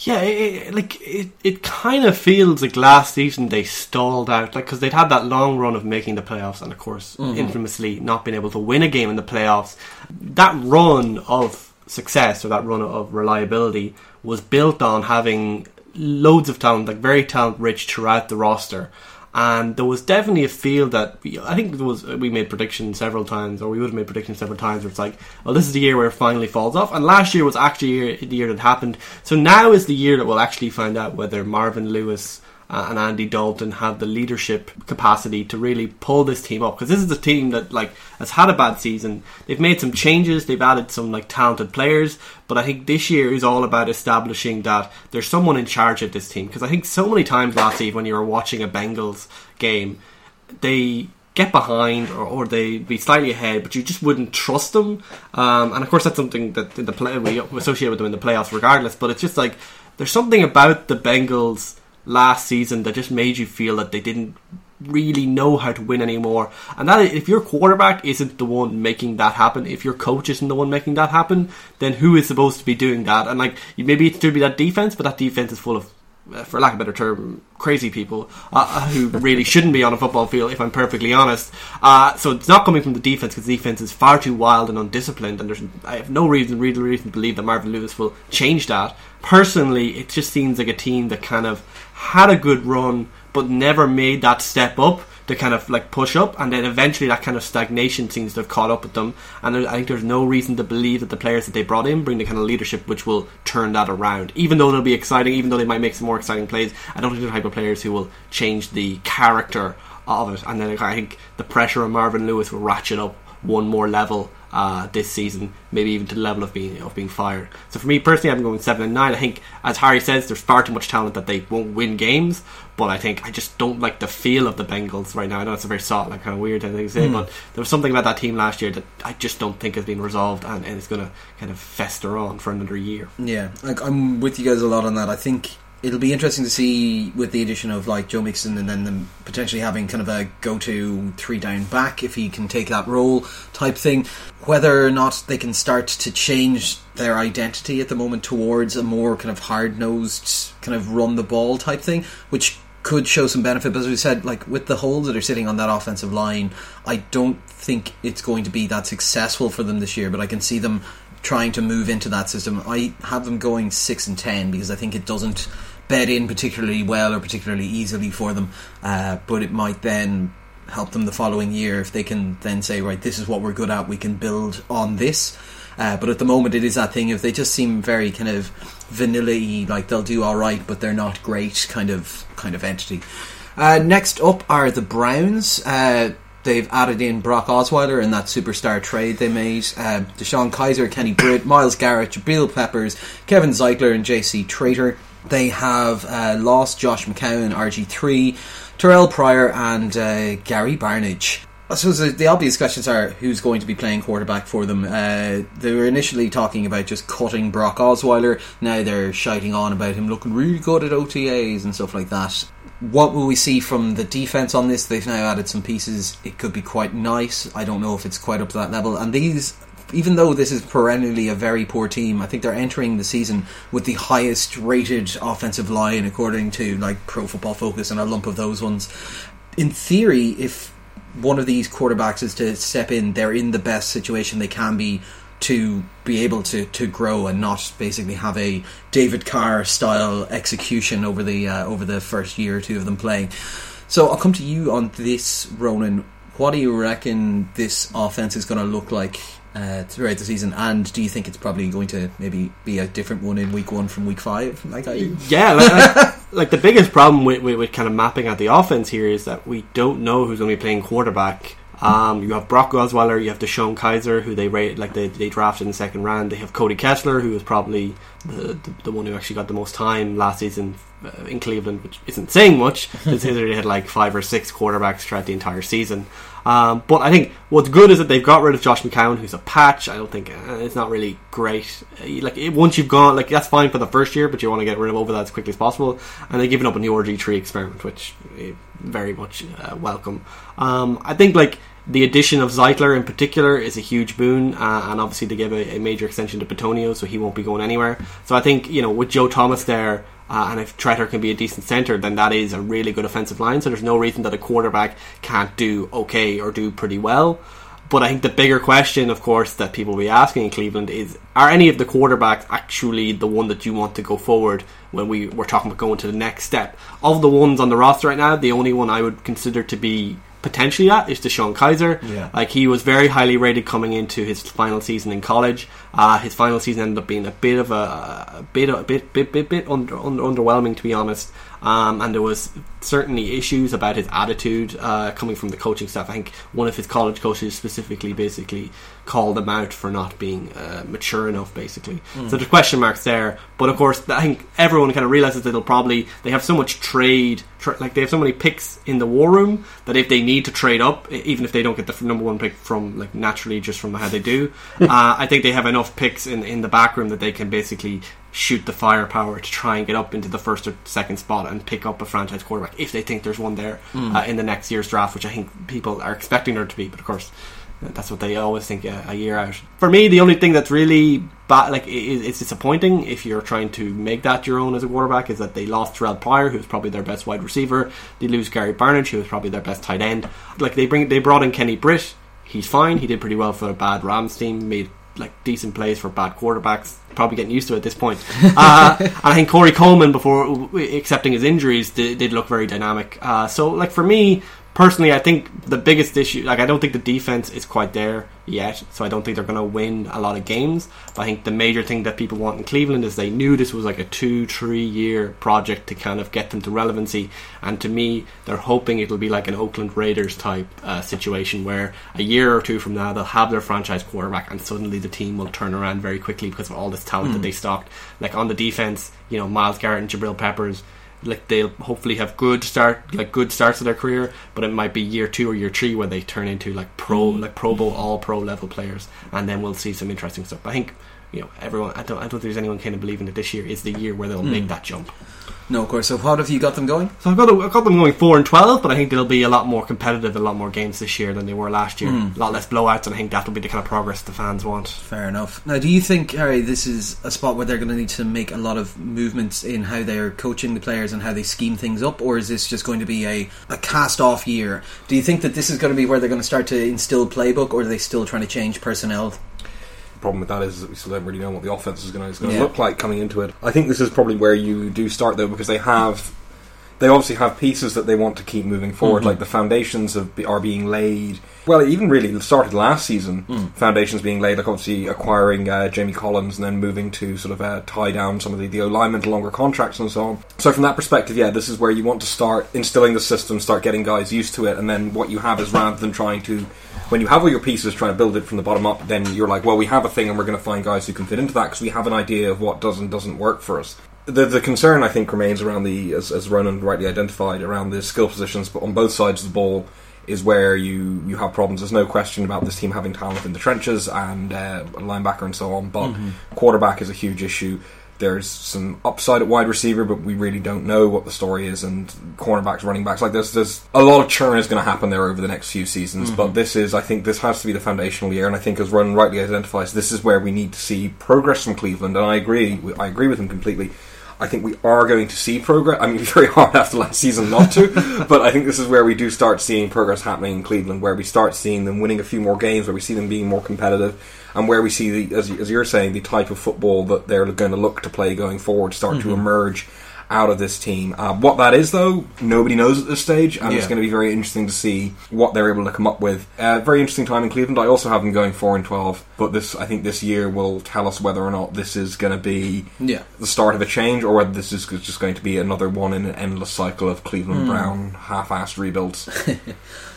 Yeah, it, it- like it, it kind of feels like last season they stalled out, like because they'd had that long run of making the playoffs, and of course, mm-hmm. infamously not being able to win a game in the playoffs. That run of success or that run of reliability was built on having loads of talent, like very talent rich throughout the roster. And there was definitely a feel that I think there was. We made predictions several times, or we would have made predictions several times, where it's like, well, this is the year where it finally falls off. And last year was actually the year that happened. So now is the year that we'll actually find out whether Marvin Lewis uh, and Andy Dalton have the leadership capacity to really pull this team up. Because this is a team that like has had a bad season. They've made some changes. They've added some like talented players. But I think this year is all about establishing that there's someone in charge of this team. Because I think so many times last Eve when you were watching a Bengals game, they get behind or, or they be slightly ahead, but you just wouldn't trust them. Um, and of course, that's something that in the play we associate with them in the playoffs, regardless. But it's just like there's something about the Bengals last season that just made you feel that they didn't really know how to win anymore. And that if your quarterback isn't the one making that happen, if your coach isn't the one making that happen, then who is supposed to be doing that? And like maybe it's should be that defense, but that defense is full of uh, for lack of a better term, crazy people uh, who really shouldn't be on a football field, if I'm perfectly honest. Uh, so it's not coming from the defense because the defense is far too wild and undisciplined, and there's I have no reason, real reason to believe that Marvin Lewis will change that. Personally, it just seems like a team that kind of had a good run, but never made that step up to kind of like push up, and then eventually that kind of stagnation seems to have caught up with them. And I think there's no reason to believe that the players that they brought in bring the kind of leadership which will turn that around. Even though they'll be exciting, even though they might make some more exciting plays, I don't think they're the type of players who will change the character of it. And then I think the pressure on Marvin Lewis will ratchet up one more level uh, this season, maybe even to the level of being of being fired. So for me personally, I'm going seven and nine. I think, as Harry says, there's far too much talent that they won't win games. But I think I just don't like the feel of the Bengals right now. I know it's a very soft, like kind of weird thing to say, but there was something about that team last year that I just don't think has been resolved, and, and it's going to kind of fester on for another year. Yeah, like I'm with you guys a lot on that. I think it'll be interesting to see with the addition of like Joe Mixon and then them potentially having kind of a go-to three down back if he can take that role type thing. Whether or not they can start to change their identity at the moment towards a more kind of hard nosed kind of run the ball type thing, which could show some benefit. But as we said, like with the holes that are sitting on that offensive line, I don't think it's going to be that successful for them this year. But I can see them trying to move into that system. I have them going six and ten because I think it doesn't bed in particularly well or particularly easily for them. Uh, but it might then help them the following year if they can then say, right, this is what we're good at. We can build on this. Uh, but at the moment, it is that thing if they just seem very kind of vanilla like they'll do all right, but they're not great kind of kind of entity. Uh, next up are the Browns. Uh, They've added in Brock Osweiler in that superstar trade they made. Uh, DeShone Kizer, Kenny Britt, Myles Garrett, Jabril Peppers, Kevin Zeitler, and JC Tretter. They have uh, lost Josh McCown, RG3, Terrelle Pryor, and uh, Gary Barnidge. I suppose the, the obvious questions are who's going to be playing quarterback for them. Uh, they were initially talking about just cutting Brock Osweiler. Now they're shouting on about him looking really good at OTAs and stuff like that. What will we see from the defense on this? They've now added some pieces. It could be quite nice. I don't know if it's quite up to that level. And these even though this is perennially a very poor team, I think they're entering the season with the highest rated offensive line according to like Pro Football Focus and a lump of those ones. In theory, if one of these quarterbacks is to step in, they're in the best situation they can be to be able to, to grow and not basically have a David Carr style execution over the uh, over the first year or two of them playing. So I'll come to you on this, Ronan. What do you reckon this offense is going to look like uh, throughout the season? And do you think it's probably going to maybe be a different one in week one from week five? Like I do. Yeah, like, like, like the biggest problem with, with, with kind of mapping out the offense here is that we don't know who's going to be playing quarterback. Um, you have Brock Osweiler, you have DeShone Kizer, who they rate like they, they drafted in the second round. They have Cody Kessler, who was probably the, the, the one who actually got the most time last season uh, in Cleveland, which isn't saying much considering they had like five or six quarterbacks throughout the entire season. Um, but I think what's good is that they've got rid of Josh McCown, who's a patch. I don't think uh, it's not really great. Uh, like it, once you've gone, like that's fine for the first year, but you want to get rid of over that as quickly as possible. And they've given up on the RG3 experiment, which uh, very much uh, welcome. Um, I think like the addition of Zeitler in particular is a huge boon, uh, and obviously they gave a, a, major extension to Bitonio, so he won't be going anywhere. So I think you know with Joe Thomas there, uh, and if Tretter can be a decent centre, then that is a really good offensive line. So there's no reason that a quarterback can't do okay or do pretty well. But I think the bigger question, of course, that people will be asking in Cleveland is: Are any of the quarterbacks actually the one that you want to go forward when we were talking about going to the next step? Of the ones on the roster right now, the only one I would consider to be potentially that is DeShone Kizer. Yeah. Like he was very highly rated coming into his final season in college. Uh, his final season ended up being a bit of a, a bit a bit bit bit bit under, under, underwhelming to be honest. Um, and there was certainly issues about his attitude uh, coming from the coaching staff. I think one of his college coaches specifically basically called him out for not being uh, mature enough, basically. Mm. So there's question marks there. But of course, I think everyone kind of realizes that they'll probably they have so much trade, tra- like they have so many picks in the war room that if they need to trade up, even if they don't get the number one pick from like naturally just from how they do, uh, I think they have enough picks in in the back room that they can basically shoot the firepower to try and get up into the first or second spot and pick up a franchise quarterback if they think there's one there Mm. uh, in the next year's draft, which I think people are expecting there to be. But of course, that's what they always think a, a year out. For me, the only thing that's really bad, like, i- i- it's disappointing if you're trying to make that your own as a quarterback, is that they lost Terrelle Pryor, who's probably their best wide receiver. They lose Gary Barnidge, who was probably their best tight end. Like they bring, they brought in Kenny Britt. He's fine. He did pretty well for a bad Rams team. Made like decent plays for bad quarterbacks. Probably getting used to it at this point. Uh, and I think Corey Coleman, before accepting his injuries, did, did look very dynamic. Uh, so, like for me personally, I think the biggest issue, like I don't think the defense is quite there yet. So I don't think they're going to win a lot of games. But I think the major thing that people want in Cleveland is they knew this was like a two, three year project to kind of get them to relevancy. And to me, they're hoping it'll be like an Oakland Raiders type uh, situation where a year or two from now they'll have their franchise quarterback and suddenly the team will turn around very quickly because of all this talent that they stocked. Like on the defense, you know, Myles Garrett and Jabril Peppers like they'll hopefully have good start like good starts of their career but it might be year two or year three where they turn into like pro mm. like pro bowl all pro level players and then we'll see some interesting stuff. I think you know everyone I don't I don't think there's anyone kind of believing that this year is the year where they'll mm. make that jump No, of course. So, how have you got them going? so I've got, I've got them going 4 and 12 but I think they'll be a lot more competitive a lot more games this year than they were last year hmm. a lot less blowouts and I think that'll be the kind of progress the fans want Fair enough. Now, do you think, Harry, this is a spot where they're going to need to make a lot of movements in how they're coaching the players and how they scheme things up, or is this just going to be a, a cast off year? Do you think that this is going to be where they're going to start to instill playbook, or are they still trying to change personnel? Problem with that is that we still don't really know what the offense is going to Yeah. look like coming into it. I think this is probably where you do start though because they have they obviously have pieces that they want to keep moving forward. Mhm. Like the foundations of, are being laid. Well, it even really started last season. Mm. Foundations being laid, like obviously acquiring uh, Jamie Collins and then moving to sort of uh, tie down some of the, the alignment, longer contracts, and so on. So from that perspective, yeah, this is where you want to start instilling the system, start getting guys used to it, and then what you have is rather than trying to. When you have all your pieces, trying to build it from the bottom up, then you're like, well, we have a thing, and we're going to find guys who can fit into that because we have an idea of what does and doesn't work for us the the concern I think remains around the as, as Ronan rightly identified around the skill positions, but on both sides of the ball is where you you have problems. There's no question about this team having talent in the trenches and uh, linebacker and so on, but quarterback is a huge issue. There's some upside at wide receiver, but we really don't know what the story is. And cornerbacks, running backs, like there's there's a lot of churn is going to happen there over the next few seasons. But this is, I think, this has to be the foundational year. And I think, as Ronan rightly identifies, this is where we need to see progress from Cleveland. And I agree, I agree with him completely. I think we are going to see progress. I mean, it's very hard after last season not to, but I think this is where we do start seeing progress happening in Cleveland, where we start seeing them winning a few more games, where we see them being more competitive, and where we see, the, as, as you're saying, the type of football that they're going to look to play going forward start to mm-hmm. emerge out of this team. Uh, what that is, though, nobody knows at this stage, and it's going to be very interesting to see what they're able to come up with. Uh, very interesting time in Cleveland. I also have them going four and twelve, but this I think this year will tell us whether or not this is going to be Yeah. the start of a change, or whether this is just going to be another one in an endless cycle of Cleveland Brown half-assed rebuilds.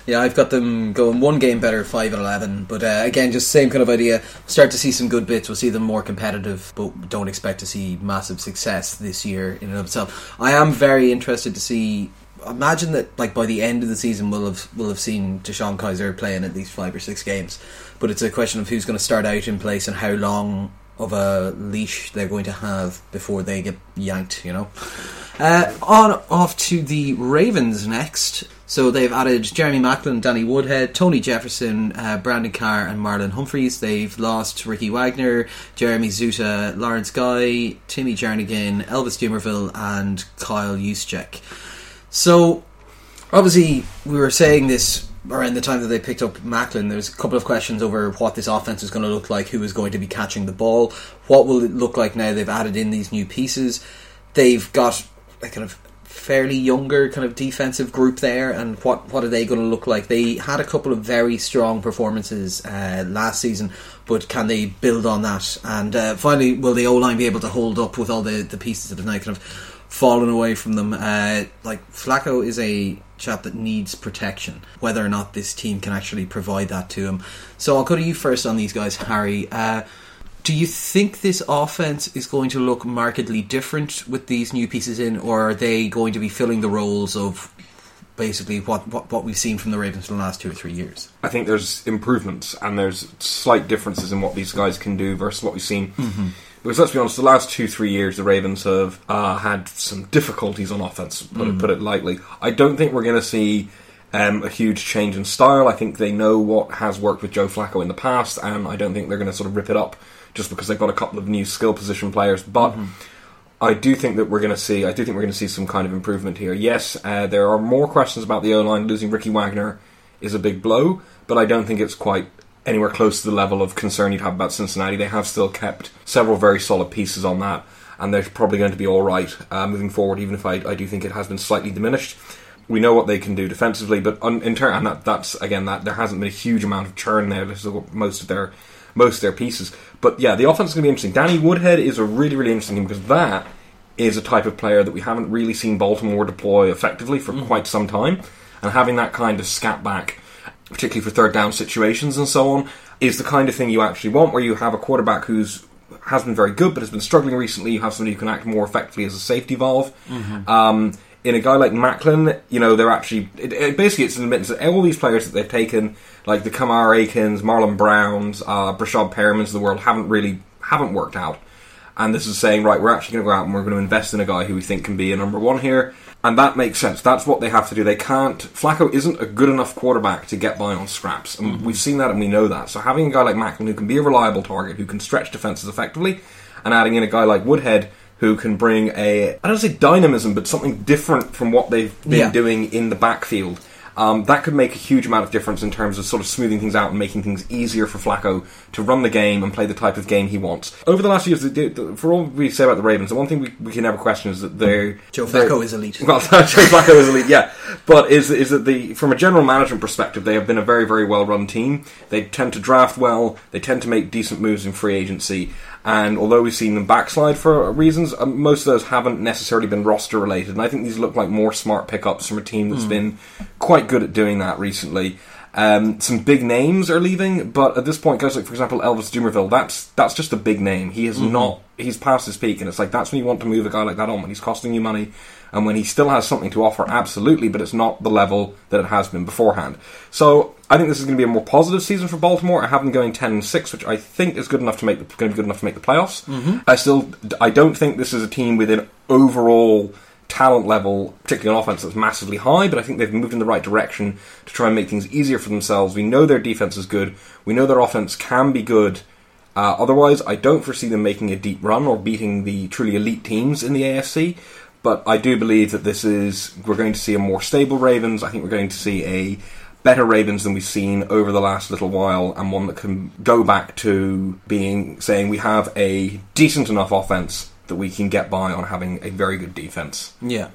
Yeah, I've got them going one game better, five and eleven. But uh, again, just same kind of idea. Start to see some good bits. We'll see them more competitive, but don't expect to see massive success this year in and of itself. I am very interested to see. Imagine that, like by the end of the season, we'll have we'll have seen DeShone Kizer playing at least five or six games. But it's a question of who's going to start out in place and how long of a leash they're going to have before they get yanked. You know. Uh, on off to the Ravens next. So they've added Jeremy Maclin, Danny Woodhead, Tony Jefferson, uh, Brandon Carr, and Marlon Humphreys. They've lost Ricky Wagner, Jeremy Zuttah, Lawrence Guy, Timmy Jernigan, Elvis Dumervil, and Kyle Juszczyk. So obviously we were saying this around the time that they picked up Maclin. There's a couple of questions over what this offense is going to look like, who is going to be catching the ball, what will it look like now they've added in these new pieces. They've got a kind of fairly younger kind of defensive group there, and what what are they going to look like? They had a couple of very strong performances uh, last season, but can they build on that? And uh, finally, will the O line be able to hold up with all the the pieces that have now kind of fallen away from them? Uh, like Flacco is a chap that needs protection. Whether or not this team can actually provide that to him. So I'll go to you first on these guys, Harry. Do you think this offense is going to look markedly different with these new pieces in, or are they going to be filling the roles of basically what, what, what we've seen from the Ravens for the last two or three years? I think there's improvements and there's slight differences in what these guys can do versus what we've seen. Because let's be honest, the last two three years the Ravens have uh, had some difficulties on offense. Put it put it lightly. I don't think we're going to see um, a huge change in style. I think they know what has worked with Joe Flacco in the past, and I don't think they're going to sort of rip it up just because they've got a couple of new skill position players. But I do think that we're going to see. I do think we're going to see some kind of improvement here. Yes, uh, there are more questions about the O line. Losing Ricky Wagner is a big blow, but I don't think it's quite anywhere close to the level of concern you'd have about Cincinnati. They have still kept several very solid pieces on that, and they're probably going to be all right uh, moving forward. Even if I, I do think it has been slightly diminished. We know what they can do defensively, but on, in turn, and that, that's again that there hasn't been a huge amount of churn there. This is most of their most of their pieces. But yeah, the offense is going to be interesting. Danny Woodhead is a really, really interesting team because that is a type of player that we haven't really seen Baltimore deploy effectively for quite some time. And having that kind of scat back, particularly for third down situations and so on, is the kind of thing you actually want where you have a quarterback who's has been very good but has been struggling recently. You have somebody who can act more effectively as a safety valve. Um, in a guy like Maclin, you know, they're actually it, it, basically it's an admittance that all these players that they've taken, like the Kamar Aikens, Marlon Browns, uh, Breshad Perrimans of the world, haven't really haven't worked out. And this is saying, right, we're actually going to go out and we're going to invest in a guy who we think can be a number one here. And that makes sense. That's what they have to do. They can't. Flacco isn't a good enough quarterback to get by on scraps. And we've seen that and we know that. So having a guy like Maclin who can be a reliable target, who can stretch defenses effectively, and adding in a guy like Woodhead who can bring a, I don't say dynamism, but something different from what they've been Yeah. doing in the backfield Um, that could make a huge amount of difference in terms of sort of smoothing things out and making things easier for Flacco to run the game and play the type of game he wants. Over the last few years, for all we say about the Ravens, the one thing we, we can never question is that they're Joe they're- Flacco is elite. well, Joe Flacco is elite, yeah. But is is that the from a general management perspective, they have been a very very well run team. They tend to draft well. They tend to make decent moves in free agency. And although we've seen them backslide for reasons, um, most of those haven't necessarily been roster related. And I think these look like more smart pickups from a team that's been quite good at doing that recently. Um, some big names are leaving, but at this point, guys like for example Elvis Dumervil, that's that's just a big name. He is not. He's past his peak, and it's like that's when you want to move a guy like that on when he's costing you money, and when he still has something to offer, absolutely, but it's not the level that it has been beforehand. So I think this is going to be a more positive season for Baltimore. I have them going ten and six, which I think is good enough to make the, going to be good enough to make the playoffs. I still I don't think this is a team with an overall talent level, particularly on offense, that's massively high, but I think they've moved in the right direction to try and make things easier for themselves. We know their defense is good. We know their offense can be good. Uh, otherwise, I don't foresee them making a deep run or beating the truly elite teams in the AFC. But I do believe that this is we're going to see a more stable Ravens. I think we're going to see a better Ravens than we've seen over the last little while, and one that can go back to being saying we have a decent enough offense that we can get by on having a very good defense. Yeah.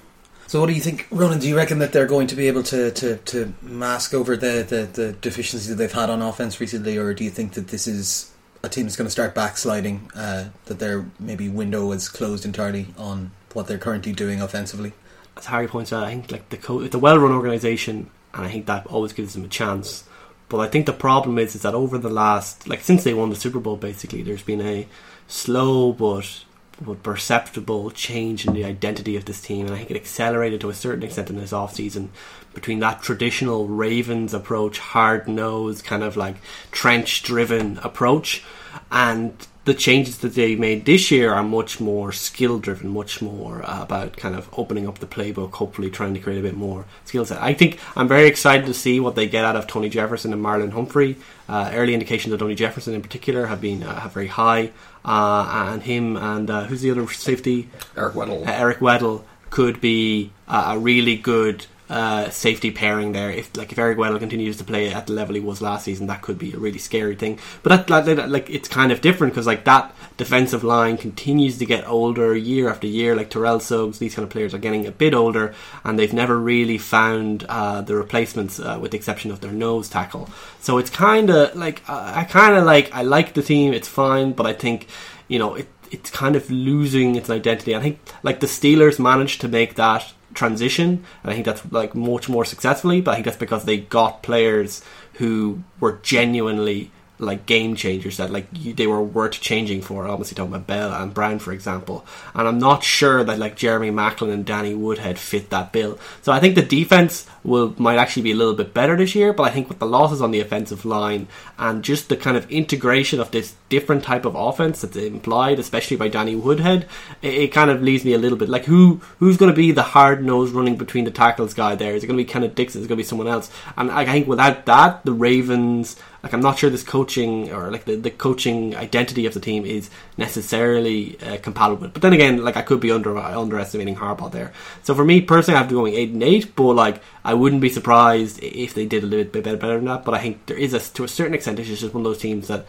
So, what do you think, Ronan? Do you reckon that they're going to be able to, to, to mask over the, the, the deficiencies that they've had on offense recently, or do you think that this is a team that's going to start backsliding? Uh, that their maybe window is closed entirely on what they're currently doing offensively? as Harry points out, I think like the co- it's a well-run organization, and I think that always gives them a chance. But I think the problem is is that over the last like since they won the Super Bowl, basically, there's been a slow but but perceptible change in the identity of this team, and I think it accelerated to a certain extent in this off season between that traditional Ravens approach, hard nosed, kind of like trench driven approach, and the changes that they made this year are much more skill driven, much more uh, about kind of opening up the playbook, hopefully trying to create a bit more skill set. I think I'm very excited to see what they get out of Tony Jefferson and Marlon Humphrey. Uh, early indications of Tony Jefferson in particular have been uh, have very high, uh, and him and uh, who's the other safety? Eric Weddle. Eric Weddle could be uh, a really good uh, safety pairing there. If like if Eric Weddle continues to play at the level he was last season, that could be a really scary thing. But that, like, like, it's kind of different because like that defensive line continues to get older year after year. Like Terrell Suggs, these kind of players are getting a bit older, and they've never really found uh, the replacements, uh, with the exception of their nose tackle. So it's kind of like I kind of like I like the team. It's fine, but I think you know it it's kind of losing its identity. I think like the Steelers managed to make that transition, and I think that's like much more successfully. But I think that's because they got players who were genuinely like game changers that like you, they were worth changing for. Obviously, talking about Bell and Brown, for example. And I'm not sure that like Jeremy Maclin and Danny Woodhead fit that bill. So I think the defense will might actually be a little bit better this year. But I think with the losses on the offensive line and just the kind of integration of this different type of offense that's implied, especially by Danny Woodhead, it, it kind of leaves me a little bit like who who's going to be the hard nosed running between the tackles guy there? Is it going to be Kenneth Dixon? Is it going to be someone else? And I think without that, the Ravens like I'm not sure this coaching or like the, the coaching identity of the team is necessarily uh, compatible. But then again, like I could be under underestimating Harbaugh there. So for me personally, I have to go going eight and eight. But like I wouldn't be surprised if they did a little bit better, better than that. But I think there is a to a certain extent, it's just one of those teams that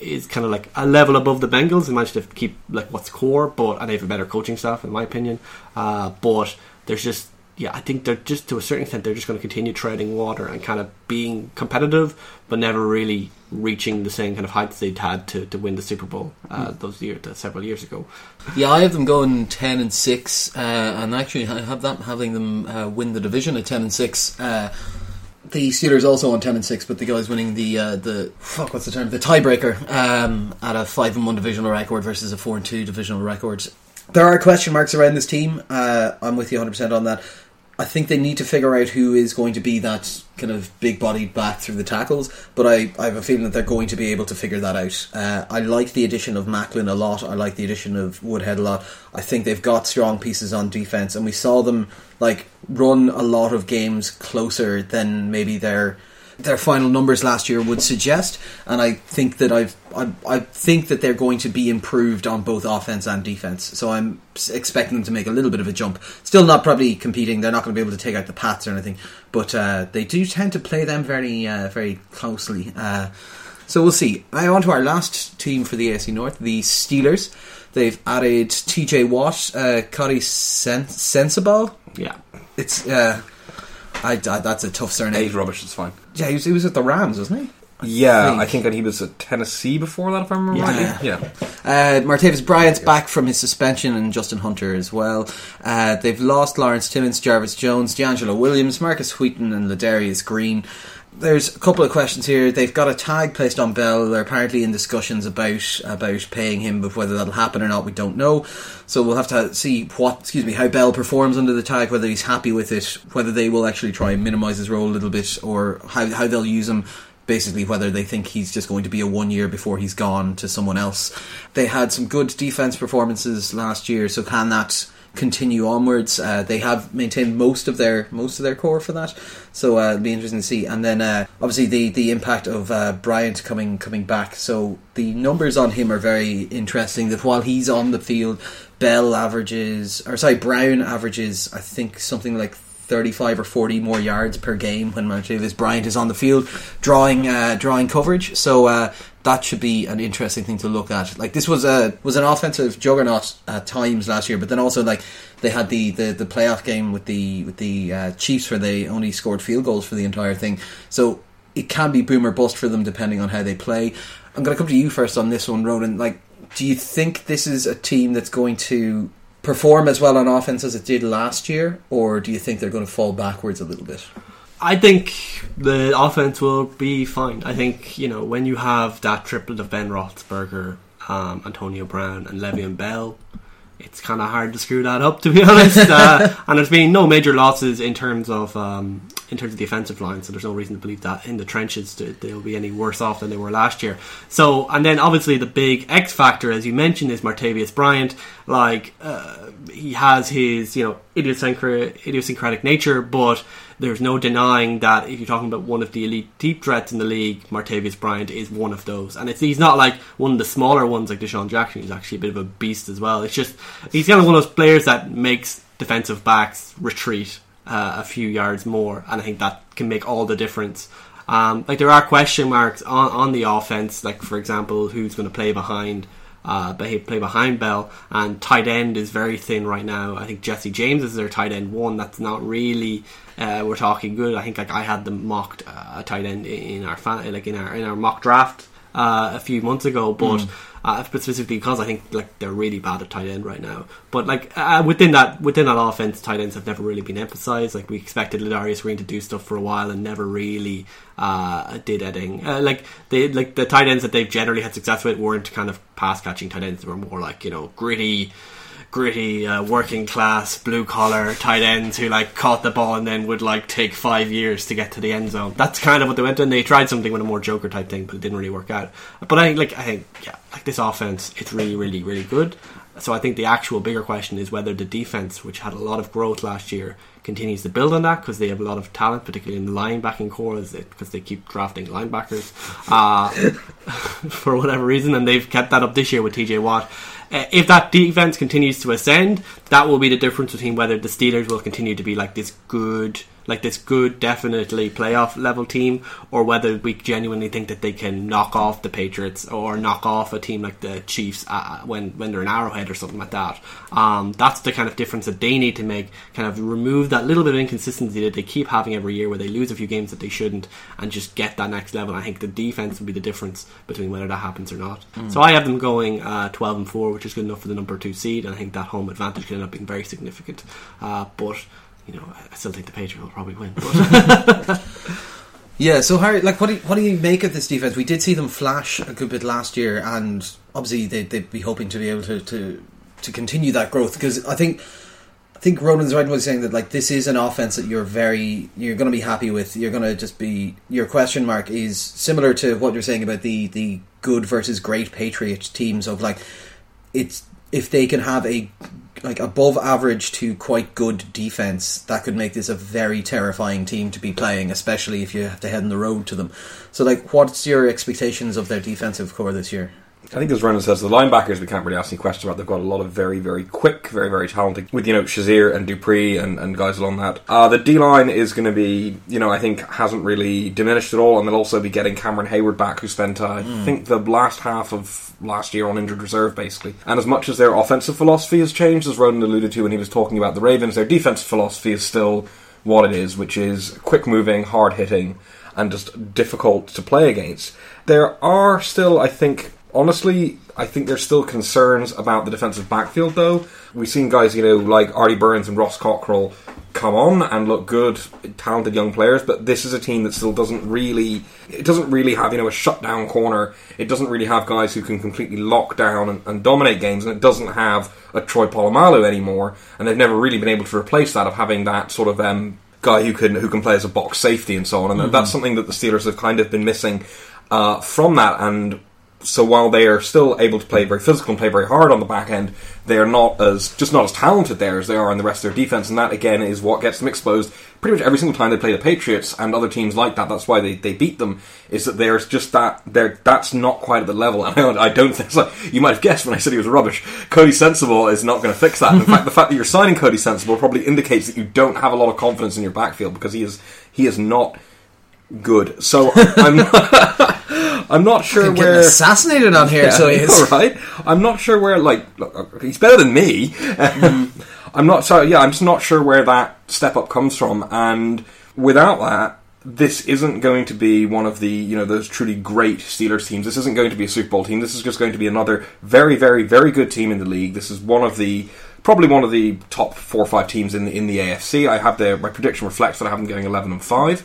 is kind of like a level above the Bengals and managed to keep like what's core, but and they have a better coaching staff in my opinion. Uh, but there's just yeah, I think they're just to a certain extent they're just going to continue treading water and kind of being competitive, but never really reaching the same kind of heights they'd had to, to win the Super Bowl uh, those years several years ago. Yeah, I have them going ten and six, uh, and actually I have that having them uh, win the division at ten and six. Uh, the Steelers also on ten and six, but the guys winning the uh, the fuck what's the term the tiebreaker um, at a five and one divisional record versus a four and two divisional record. There are question marks around this team. Uh, I'm with you 100 percent on that. I think they need to figure out who is going to be that kind of big bodied back through the tackles, but I, I have a feeling that they're going to be able to figure that out. Uh, I like the addition of Maclin a lot. I like the addition of Woodhead a lot. I think they've got strong pieces on defense, and we saw them like run a lot of games closer than maybe their their final numbers last year would suggest, and I think that I've I, I think that they're going to be improved on both offense and defense. So I'm expecting them to make a little bit of a jump. Still not probably competing. They're not going to be able to take out the Pats or anything, but uh, they do tend to play them very uh, very closely. Uh, so we'll see. Now on to our last team for the AFC North, the Steelers. They've added T.J. Watt, uh, Cody Sen- Sensible. Yeah. It's uh, I, I that's a tough surname. rubbish is fine. Yeah, he was, he was at the Rams, wasn't he? Yeah. I think that he was at Tennessee before that, if I remember Yeah. rightly. Yeah. Uh, Martavis Bryant's back from his suspension, and Justin Hunter as well. Uh, they've lost Lawrence Timmons, Jarvis Jones, DeAngelo Williams, Markus Wheaton, and Ladarius Green. There's a couple of questions here. They've got a tag placed on Bell. They're apparently in discussions about about paying him, but whether that'll happen or not, we don't know. So we'll have to see what, excuse me, how Bell performs under the tag. Whether he's happy with it, whether they will actually try and minimise his role a little bit, or how how they'll use him basically whether they think he's just going to be a one year before he's gone to someone else. They had some good defense performances last year, so can that continue onwards? Uh, they have maintained most of their most of their core for that, so uh, it'll be interesting to see. And then uh, obviously the the impact of uh, Bryant coming coming back. So the numbers on him are very interesting. That while he's on the field, Bell averages, or sorry, Brown averages, I think something like 35 or 40 more yards per game when Martavis Bryant is on the field drawing uh, drawing coverage. So uh, that should be an interesting thing to look at. Like this was a was an offensive juggernaut at times last year, but then also like they had the, the, the playoff game with the with the uh, Chiefs where they only scored field goals for the entire thing. So it can be boom or bust for them depending on how they play. I'm going to come to you first on this one, Ronan. Like, do you think this is a team that's going to perform as well on offense as it did last year, or do you think they're going to fall backwards a little bit? I think the offense will be fine. I think you know when you have that triplet of Ben Roethlisberger, um, Antonio Brown, and Le'Veon Bell, it's kind of hard to screw that up, to be honest. uh, and there's been no major losses in terms of um, in terms of the offensive line, so there's no reason to believe that in the trenches they'll be any worse off than they were last year. So, and then obviously the big X factor, as you mentioned, is Martavis Bryant. Like uh, he has his you know idiosyncratic, idiosyncratic nature, but there's no denying that if you're talking about one of the elite deep threats in the league, Martavis Bryant is one of those. And he's not like one of the smaller ones like DeSean Jackson. He's actually a bit of a beast as well. It's just he's kind of one of those players that makes defensive backs retreat uh, a few yards more, and I think that can make all the difference. Um, like there are question marks on, on the offense, like for example, who's going to play behind uh, play behind Bell, and tight end is very thin right now. I think Jesse James is their tight end one. That's not really uh, we're talking good. I think like I had them mocked uh, tight end in our fan, like in our in our mock draft uh, a few months ago, but. Uh, but specifically because I think like they're really bad at tight end right now. But like uh, within that within that offense, tight ends have never really been emphasized. Like we expected Ladarius Green to do stuff for a while and never really uh, did anything. Uh, like they like the tight ends that they've generally had success with weren't kind of pass catching tight ends. They were more like you know gritty gritty uh, working class blue collar tight ends who like caught the ball and then would like take five years to get to the end zone. That's kind of what they went and they tried something with a more Joker type thing, but it didn't really work out. But I like I think yeah, like this offense, it's really really really good. So I think the actual bigger question is whether the defense, which had a lot of growth last year, continues to build on that because they have a lot of talent, particularly in the linebacking corps, because they keep drafting linebackers uh, for whatever reason, and they've kept that up this year with TJ Watt. Uh, if that defense continues to ascend, that will be the difference between whether the Steelers will continue to be like this good, like this good, definitely playoff level team, or whether we genuinely think that they can knock off the Patriots or knock off a team like the Chiefs uh, when when they're an Arrowhead or something like that. Um, that's the kind of difference that they need to make. Kind of remove that little bit of inconsistency that they keep having every year, where they lose a few games that they shouldn't, and just get that next level. I think the defense will be the difference between whether that happens or not. So I have them going uh, twelve and four, which is good enough for the number two seed, and I think that home advantage can end up being very significant. Uh, but you know, I still think the Patriots will probably win. Yeah, so Harry, like, what do you, what do you make of this defense? We did see them flash a good bit last year, and obviously they they'd be hoping to be able to to, to continue that growth because I think. I think Ronan's right when he's saying that like this is an offense that you're very you're going to be happy with. You're going to just be your question mark is similar to what you're saying about the the good versus great Patriot teams of like it's if they can have a like above average to quite good defense, that could make this a very terrifying team to be playing, especially if you have to head on the road to them. So, like, what's your expectations of their defensive corps this year? I think as Ronan says, the linebackers we can't really ask any questions about. They've got a lot of very, very quick, very, very talented with you know Shazier and Dupree and, and guys along that. Uh, the D line is going to be you know I think hasn't really diminished at all, and they'll also be getting Cameron Heyward back, who spent uh, I think the last half of last year on injured reserve basically. And as much as their offensive philosophy has changed, as Ronan alluded to when he was talking about the Ravens, their defensive philosophy is still what it is, which is quick moving, hard hitting, and just difficult to play against. There are still, I think, honestly, I think there's still concerns about the defensive backfield, though. We've seen guys, you know, like Artie Burns and Ross Cockrell come on and look good, talented young players, but this is a team that still doesn't really, it doesn't really have, you know, a shutdown corner. It doesn't really have guys who can completely lock down and, and dominate games, and it doesn't have a Troy Polamalu anymore, and they've never really been able to replace that of having that sort of um, guy who can who can play as a box safety and so on, and that's something that the Steelers have kind of been missing uh, from that, and so while they are still able to play very physical and play very hard on the back end, they are not as just not as talented there as they are in the rest of their defense, and that again is what gets them exposed pretty much every single time they play the Patriots and other teams like that. That's why they, they beat them. Is that there's just that there that's not quite at the level, and I, I don't think so. You might have guessed when I said he was rubbish. Cody Sensible is not going to fix that. In fact, the fact that you're signing Cody Sensible probably indicates that you don't have a lot of confidence in your backfield because he is he is not good. So I'm. I'm not sure where assassinated on here, so he is. all right. I'm not sure where. Like, look, uh, he's better than me. Mm-hmm. I'm not. So yeah, I'm just not sure where that step up comes from. And without that, this isn't going to be one of the you know those truly great Steelers teams. This isn't going to be a Super Bowl team. This is just going to be another very, very, very good team in the league. This is one of the probably one of the top four or five teams in the in the AFC. I have their my prediction reflects that I have them going eleven and five.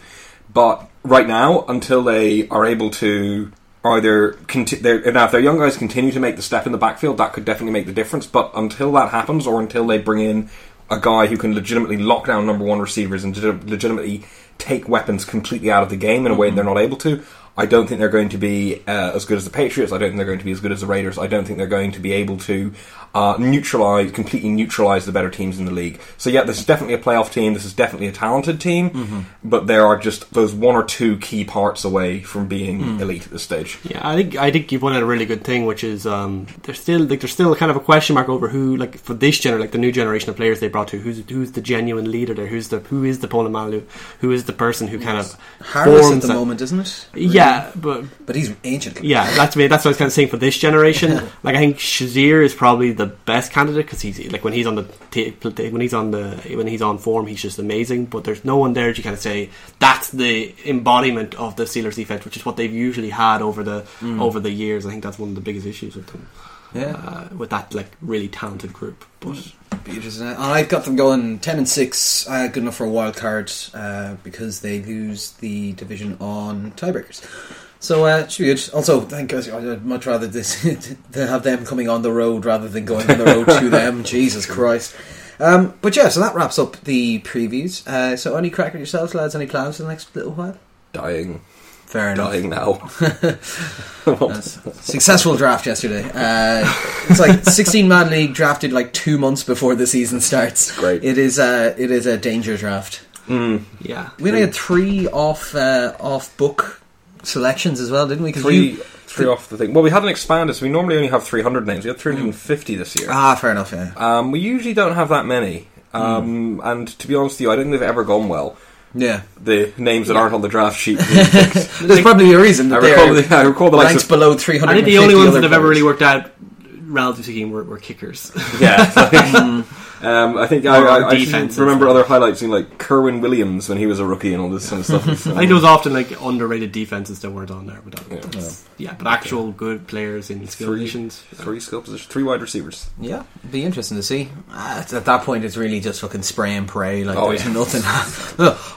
But right now, until they are able to either conti- they're, now if their young guys continue to make the step in the backfield, that could definitely make the difference. But until that happens, or until they bring in a guy who can legitimately lock down number one receivers and legitimately take weapons completely out of the game in a way mm-hmm. they're not able to, I don't think they're going to be uh, as good as the Patriots. I don't think they're going to be as good as the Raiders. I don't think they're going to be able to uh, neutralize, completely neutralize the better teams in the league. So yeah, this is definitely a playoff team. This is definitely a talented team, but there are just those one or two key parts away from being elite at this stage. Yeah, I think I think you've pointed out a really good thing, which is um, there's still like there's still kind of a question mark over who like for this gener like the new generation of players they brought to who's who's the genuine leader there, who's the who is the Polamalu, who is the person who kind of Harris at the that- moment, isn't it? Yeah, but But he's ancient. yeah, that's me. That's what I was kind of saying for this generation. like I think Shazier is probably the best candidate because he's like when he's on the t- when he's on the when he's on form, he's just amazing. But there's no one there to kind of say that's the embodiment of the Steelers defense, which is what they've usually had over the over the years. I think that's one of the biggest issues with them. Yeah. uh, with that like really talented group. But Be interesting. I've got them going ten and six, uh, good enough for a wild card uh, because they lose the division on tiebreakers. So uh, it should be good. Also, thank God, I'd much rather this to have them coming on the road rather than going on the road to them. Jesus Christ. Um, but yeah, so that wraps up the previews. Uh, so any crack at yourselves, lads? Any plans for the next little while? Dying, Fair enough. dying now. Successful draft yesterday. Uh, it's like 16 man league drafted like two months before the season starts. Great. It is a it is a danger draft. yeah, We only had three off uh, off book selections as well, didn't we? 'Cause three, you- three off the thing. Well, we hadn't expanded, so we normally only have 300 names. We had 350 this year. ah, fair enough. Yeah, Um, we usually don't have that many. Um, And to be honest with you, I don't think they've ever gone well. Yeah. The names that aren't on the draft sheet. being picked. There's probably a reason I that recall, the, I recall the likes of below 300. I think the only ones that have ever really worked out, relatively speaking, were, were kickers. yeah. Mm. Um, I think I, I, I defense remember other highlights in like Kerwynn Williams when he was a rookie and all this kind of stuff. I think there was often like underrated defenses that weren't on there, but that, that's- yeah, but actual good players in skill Three. positions. three skill positions, three wide receivers. Yeah, it'd be interesting to see. Uh, at that point, it's really just fucking spray and pray. Like Oh, there's yeah. nothing.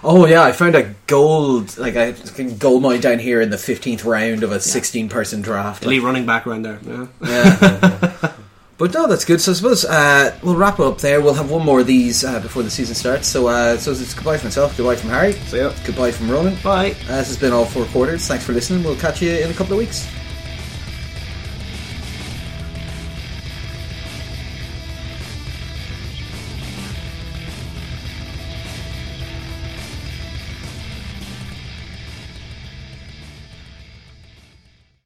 oh yeah, I found a gold like a fucking gold mine down here in the fifteenth round of a sixteen person draft. Elite running back around there. Yeah. Yeah. but no, that's good. So I suppose uh, we'll wrap up there. We'll have one more of these uh, before the season starts. So, uh, so it's goodbye from myself, goodbye from Harry, So yeah. goodbye from Ronan. Bye. Uh, this has been all four quarters. Thanks for listening. We'll catch you in a couple of weeks.